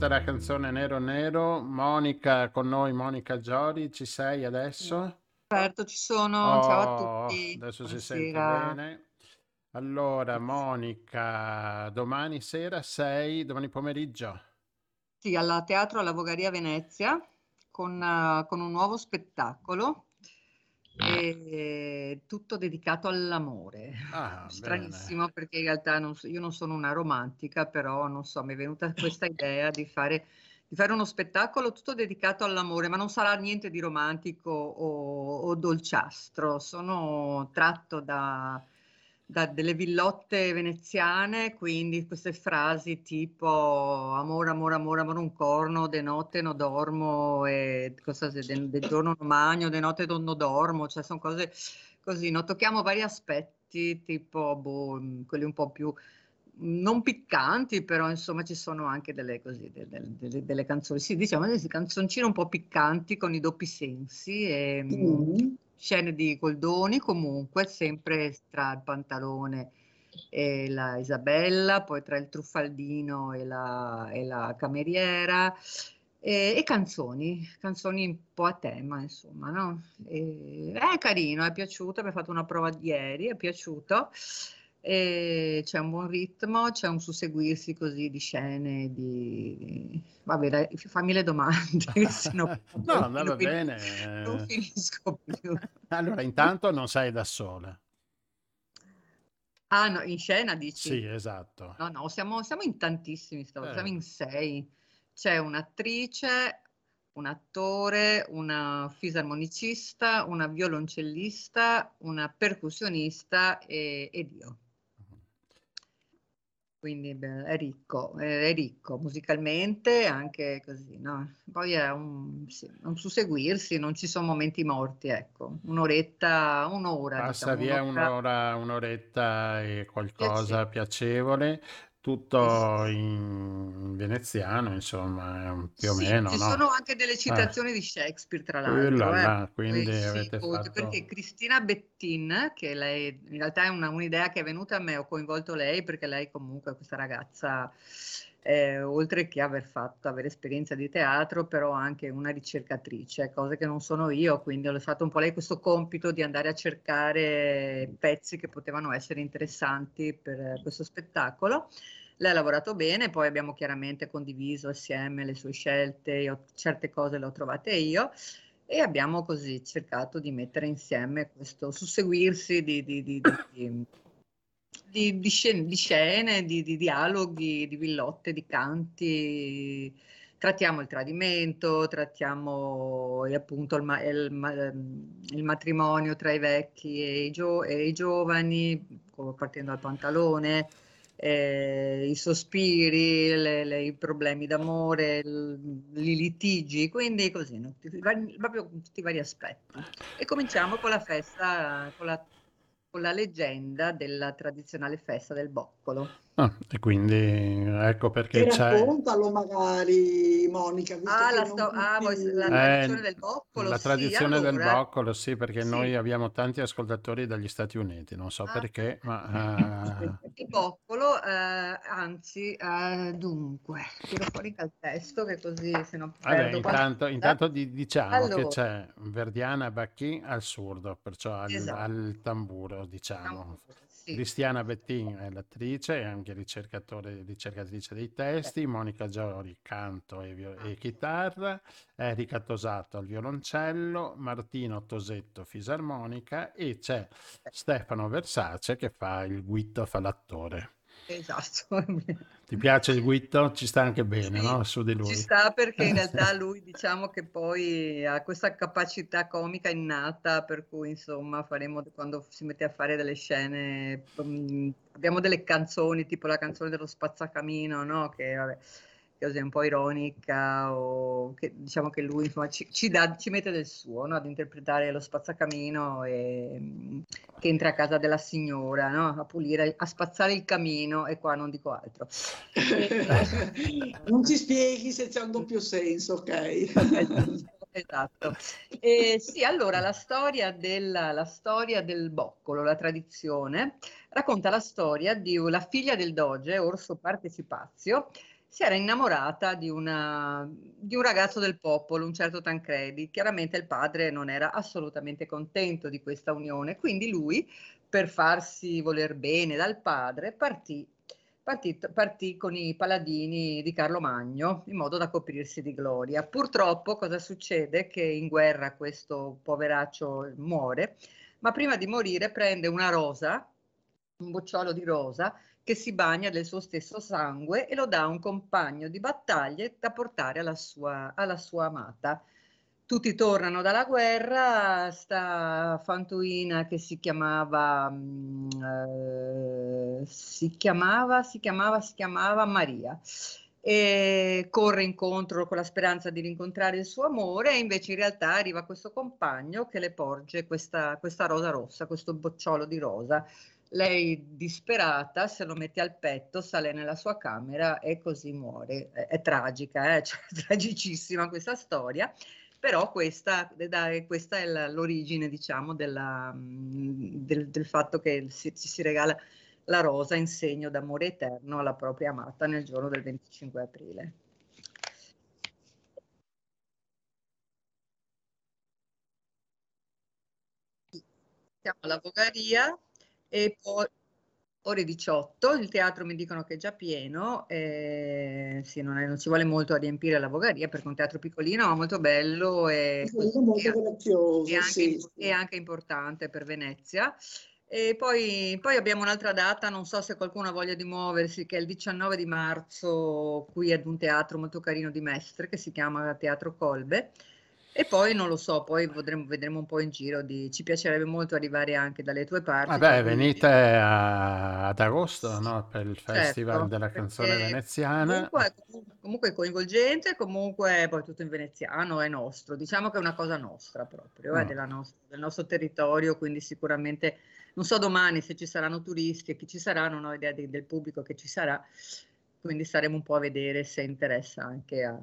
finita la canzone Nero Nero. Monica con noi, Monica Giori, ci sei adesso? Certo, ci sono. Ciao a Oh, tutti. adesso si sente Buonasera. bene. Allora, Monica, domani sera sei, domani pomeriggio. Sì, alla Teatro alla Vogaria Venezia con, eh, con un nuovo spettacolo, e tutto dedicato all'amore. Ah, bene. Stranissimo perché in realtà non io non sono una romantica, però non so, mi è venuta questa idea di fare, di fare uno spettacolo tutto dedicato all'amore, ma non sarà niente di romantico o, o dolciastro. Sono tratto da, da delle villotte veneziane, quindi queste frasi tipo amore, amore, amore, amore un corno, de notte non dormo, e cosa de, de giorno non magno, de notte non dormo, cioè sono cose così, no? Tocchiamo vari aspetti, tipo boh, mh, quelli un po' più mh, non piccanti, però insomma ci sono anche delle, così, de- de- delle, delle canzoni, sì, diciamo delle canzoncine un po' piccanti con i doppi sensi e mh, Mm. Scene di Goldoni comunque, sempre tra il pantalone e la Isabella, poi tra il truffaldino e la, e la cameriera, e, e canzoni, canzoni un po' a tema, insomma, no? E- è carino, è piaciuto, abbiamo fatto una prova ieri, è piaciuto. E c'è un buon ritmo, c'è un susseguirsi così di scene, di... Vabbè, dai, fammi le domande, se no, No, fin- bene. non finisco più. Allora, intanto non sei da sola. Ah, no, in scena dici? Sì, esatto. No, no, siamo, siamo in tantissimi, stavolta, siamo Eh. in sei. C'è un'attrice, un attore, una fisarmonicista, una violoncellista, una percussionista e, ed io. Quindi beh, è ricco, è, ricco musicalmente, anche così, no? Poi è un, sì, un susseguirsi, non ci sono momenti morti, ecco, un'oretta, un'ora, Passa diciamo, via un'ora un'oretta e qualcosa piacevole. piacevole, tutto sì. in veneziano, insomma, eh, più o Sì, meno, ci no? sono anche delle Eh, citazioni di Shakespeare, tra l'altro, là eh. là, Poi quindi sì, avete perché fatto... Cristina Bettin, che lei in realtà è una- un'idea che è venuta a me, ho coinvolto lei perché lei comunque, questa ragazza, eh, oltre che aver fatto, avere esperienza di teatro, però anche una ricercatrice, cose che non sono io, quindi ho lasciato un po' lei questo compito di andare a cercare pezzi che potevano essere interessanti per questo spettacolo. Lei ha lavorato bene, poi abbiamo chiaramente condiviso assieme le sue scelte, io certe cose le ho trovate io e abbiamo così cercato di mettere insieme questo susseguirsi di, di- di- di- di- di, scene, di, scene, di- di dialoghi, di villotte, di canti. Trattiamo il tradimento, trattiamo eh, appunto il, ma- il ma- ehm, il matrimonio tra i vecchi e i, gio- e i giovani, partendo dal pantalone, eh, i sospiri, le- le- i problemi d'amore, i litigi, quindi così, no? Tutti proprio tutti i vari aspetti. E cominciamo con la festa, con la, con la leggenda della tradizionale festa del boccolo. Ah, e quindi ecco E perché c'è... raccontalo magari, Monica, visto Ah, che la, non sto- ah, vuoi- tutti... la Eh, tradizione del boccolo? la Sì, tradizione del allora, boccolo, sì, perché noi sì. abbiamo tanti ascoltatori dagli Stati Uniti, non so Ah, perché, ma... eh, Il boccolo, eh, anzi, eh, dunque, tiro fuori il calzesto che così se non Vabbè, perdo intanto, qualcosa. intanto di- diciamo che Allora, c'è Verdiana Bacchin al surdo, perciò al, esatto, al tamburo, diciamo. Sì, Cristiana Bettin è l'attrice e anche ricercatore, ricercatrice dei testi, Monica Giori canto e, vio- e chitarra, Erika Tosato al violoncello, Martino Tosetto fisarmonica e c'è Stefano Versace che fa il guitto, fa l'attore. esatto. Ti piace il guitto? Ci sta anche bene, Sì, no? Su di ci lui. sta perché in realtà lui diciamo che poi ha questa capacità comica innata, per cui insomma faremo quando si mette a fare delle scene, mm, abbiamo delle canzoni tipo la canzone dello spazzacamino, no? Che vabbè, un po' ironica o che diciamo che lui insomma ci, ci dà, ci mette del suo, no? Ad interpretare lo spazzacamino e, mm, che entra a casa della signora, no? A pulire, a spazzare il camino e qua non dico altro. Non ci spieghi se c'è un doppio senso, ok? Esatto. Eh, sì, allora la storia, della, la storia del boccolo, la tradizione, racconta la storia di la figlia del doge, Orso Partecipazio, si era innamorata di, una, di un ragazzo del popolo, un certo Tancredi. Chiaramente il padre non era assolutamente contento di questa unione, quindi lui, per farsi voler bene dal padre, partì partì, partì con i paladini di Carlo Magno in modo da coprirsi di gloria. Purtroppo cosa succede? Che in guerra questo poveraccio muore, ma prima di morire prende una rosa, un bocciolo di rosa, che si bagna del suo stesso sangue e lo dà a un compagno di battaglie da portare alla sua, alla sua amata. Tutti tornano dalla guerra, sta Fantuina che si chiamava, mm, eh, si chiamava, si chiamava, si chiamava Maria e corre incontro con la speranza di rincontrare il suo amore e invece in realtà arriva questo compagno che le porge questa, questa rosa rossa, questo bocciolo di rosa. Lei disperata se lo mette al petto, sale nella sua camera e così muore. È, è tragica, eh? cioè, è tragicissima questa storia però questa, dai, questa è l'origine, diciamo, della, mm, del, del, fatto che si, ci si regala la rosa in segno d'amore eterno alla propria amata nel giorno del 25 aprile. Siamo alla Vogaria e poi ore 18, il teatro mi dicono che è già pieno, eh, sì, non, è, non, ci vuole molto a riempire la Vogaria perché è un teatro piccolino ma molto bello e, molto e, anche, sì, sì. e anche importante per Venezia. E poi, poi, abbiamo un'altra data, non so se qualcuno ha voglia di muoversi, che è il 19 di marzo, qui ad un teatro molto carino di Mestre che si chiama Teatro Colbe. E poi non lo so, poi vedremo, vedremo un po' in giro. Di, ci piacerebbe molto arrivare anche dalle tue parti. Vabbè, venite a- ad agosto, no? Per il Festival Certo, della canzone veneziana. comunque, comunque è coinvolgente, comunque poi tutto in veneziano è nostro. Diciamo che è una cosa nostra proprio, è Mm. della nos- del nostro territorio, quindi sicuramente non so domani se ci saranno turisti e chi ci sarà, non ho idea di- del pubblico che ci sarà. Quindi staremo un po' a vedere se interessa anche a,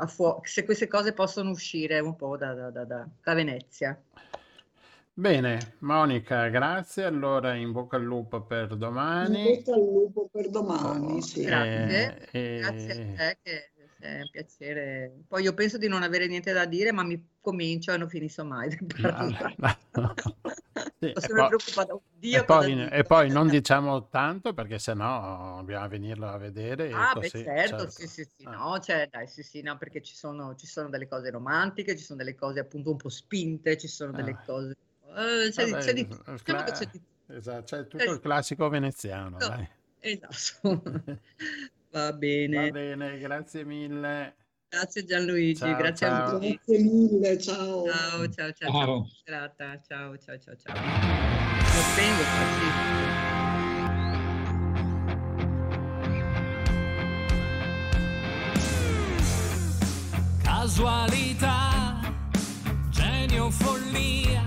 a fuo- se queste cose possono uscire un po' da, da- da- da- da Venezia. Bene, Monica, grazie. Allora, in bocca al lupo per In domani. bocca al lupo per domani, sì. Grazie, Eh, grazie a eh, te che è un piacere. Poi io penso di non avere niente da dire, ma mi comincio e non finisco mai di parlare. Sì, Sono e preoccupata. Dio e poi, e poi non diciamo tanto perché sennò dobbiamo venirlo a vedere Ah, beh, così, certo, certo. sì, sì, sì, Ah. no, cioè, dai, sì, sì, no, perché ci sono, ci sono delle cose romantiche, ci sono delle cose appunto un po' spinte, ci sono delle Ah. cose... eh, c'è, Vabbè, c'è di cla- diciamo che c'è di esatto, c'è tutto Eh, il classico veneziano, no, dai. esatto. Va Va bene. bene, grazie mille. Grazie Gianluigi, Ciao, grazie a ciao. voi. Grazie mille, ciao. Ciao, ciao, ciao, ciao. Ciao. Ciao, ciao, ciao, ciao. Lo spengo qua, sì. Casualità, genio, follia,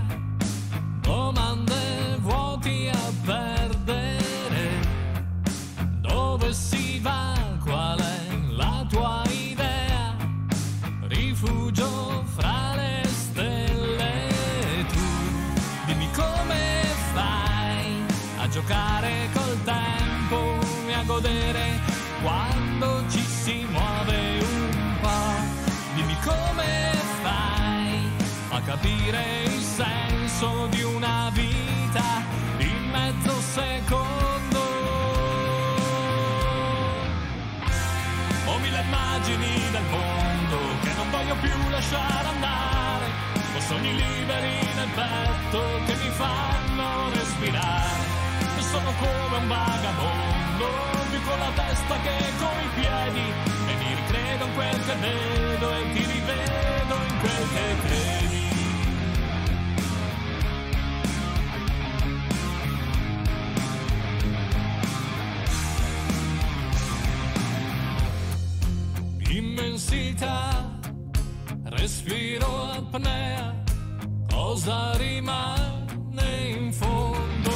capire il senso di una vita in mezzo secondo. Ho mille immagini del mondo che non voglio più lasciare andare. Ho sogni liberi nel petto che mi fanno respirare. Sono come un vagabondo, più con la testa che con i piedi. E mi ricredo in quel che vedo e ti rivedo in quel che credi. Immensità, respiro apnea, cosa rimane in fondo?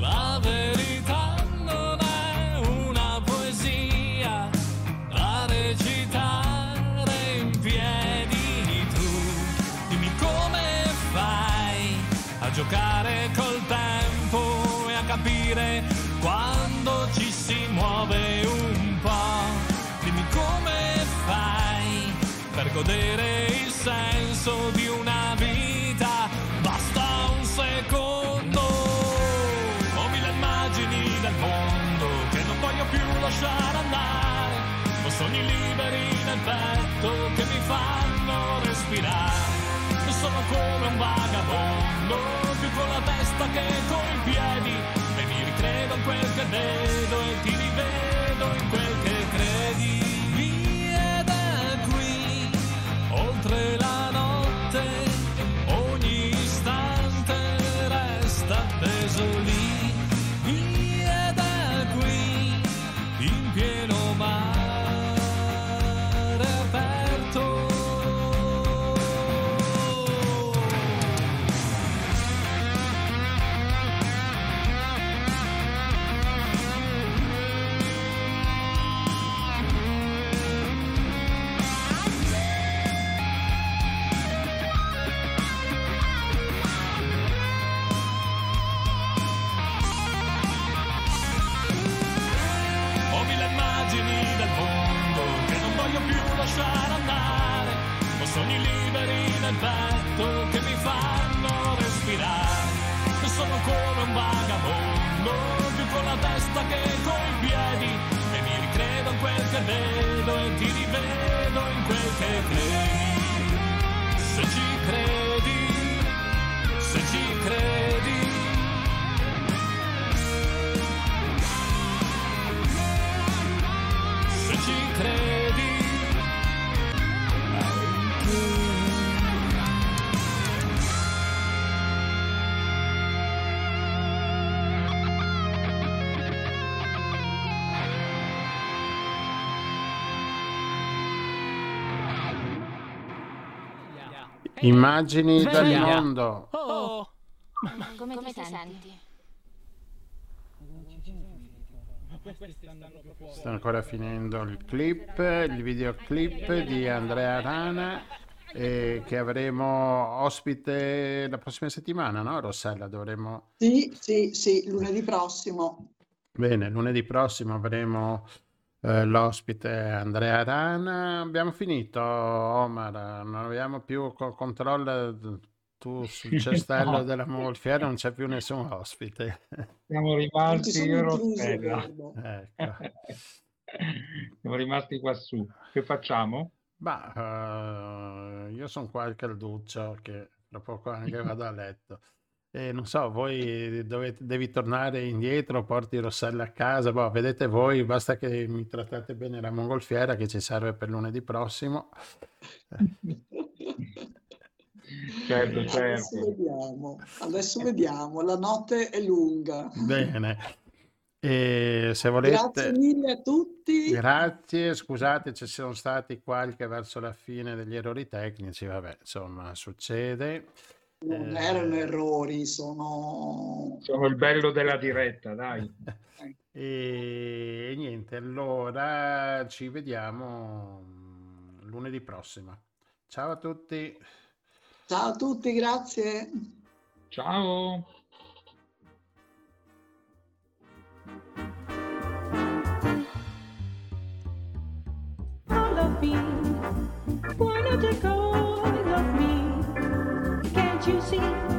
La verità non è una poesia da recitare in piedi tu. Dimmi come fai a giocare col tempo e a capire quando ci si muove un po'. Godere il senso di una vita. Basta un secondo. Ho mille immagini del mondo che non voglio più lasciare andare. Ho sogni liberi nel petto che mi fanno respirare. Sono come un vagabondo, più con la testa che con i piedi. E mi ricredo in quel che vedo e ti rivedo in quel testa che piedi. E mi ricredo in quel che vedo e ti rivedo in quel che credi. Se ci credi, Immagini dal Sveglia. mondo. Oh! Come, ti senti? Sta ancora finendo il clip, il videoclip di Andrea Rana eh, che avremo ospite la prossima settimana, no Rossella? Dovremo... Sì, sì, sì, lunedì prossimo. Bene, lunedì prossimo avremo eh, l'ospite Andrea Rana. Abbiamo finito, Omar, non abbiamo più co- controllo tu sul cestello No. della mongolfiera, non c'è più nessun ospite. Siamo rimasti io Rossella. Ecco. Siamo rimasti qua su. Che facciamo? Ma eh, io sono qua al calduccio che tra poco anche vado a letto. E non so, voi dovete, devi tornare indietro, porti Rossella a casa, boh, vedete voi, basta che mi trattate bene la mongolfiera che ci serve per lunedì prossimo. Certo, Adesso certo. vediamo, adesso vediamo, la notte è lunga. Bene. E se Grazie volete, mille a tutti. grazie, scusate, ci sono stati qualche verso la fine degli errori tecnici, vabbè, insomma, succede. Non Eh, erano errori, sono... Sono il bello della diretta, dai. E, e niente, allora ci vediamo mm, lunedì prossimo. Ciao a tutti. Ciao a tutti, grazie. Ciao. See?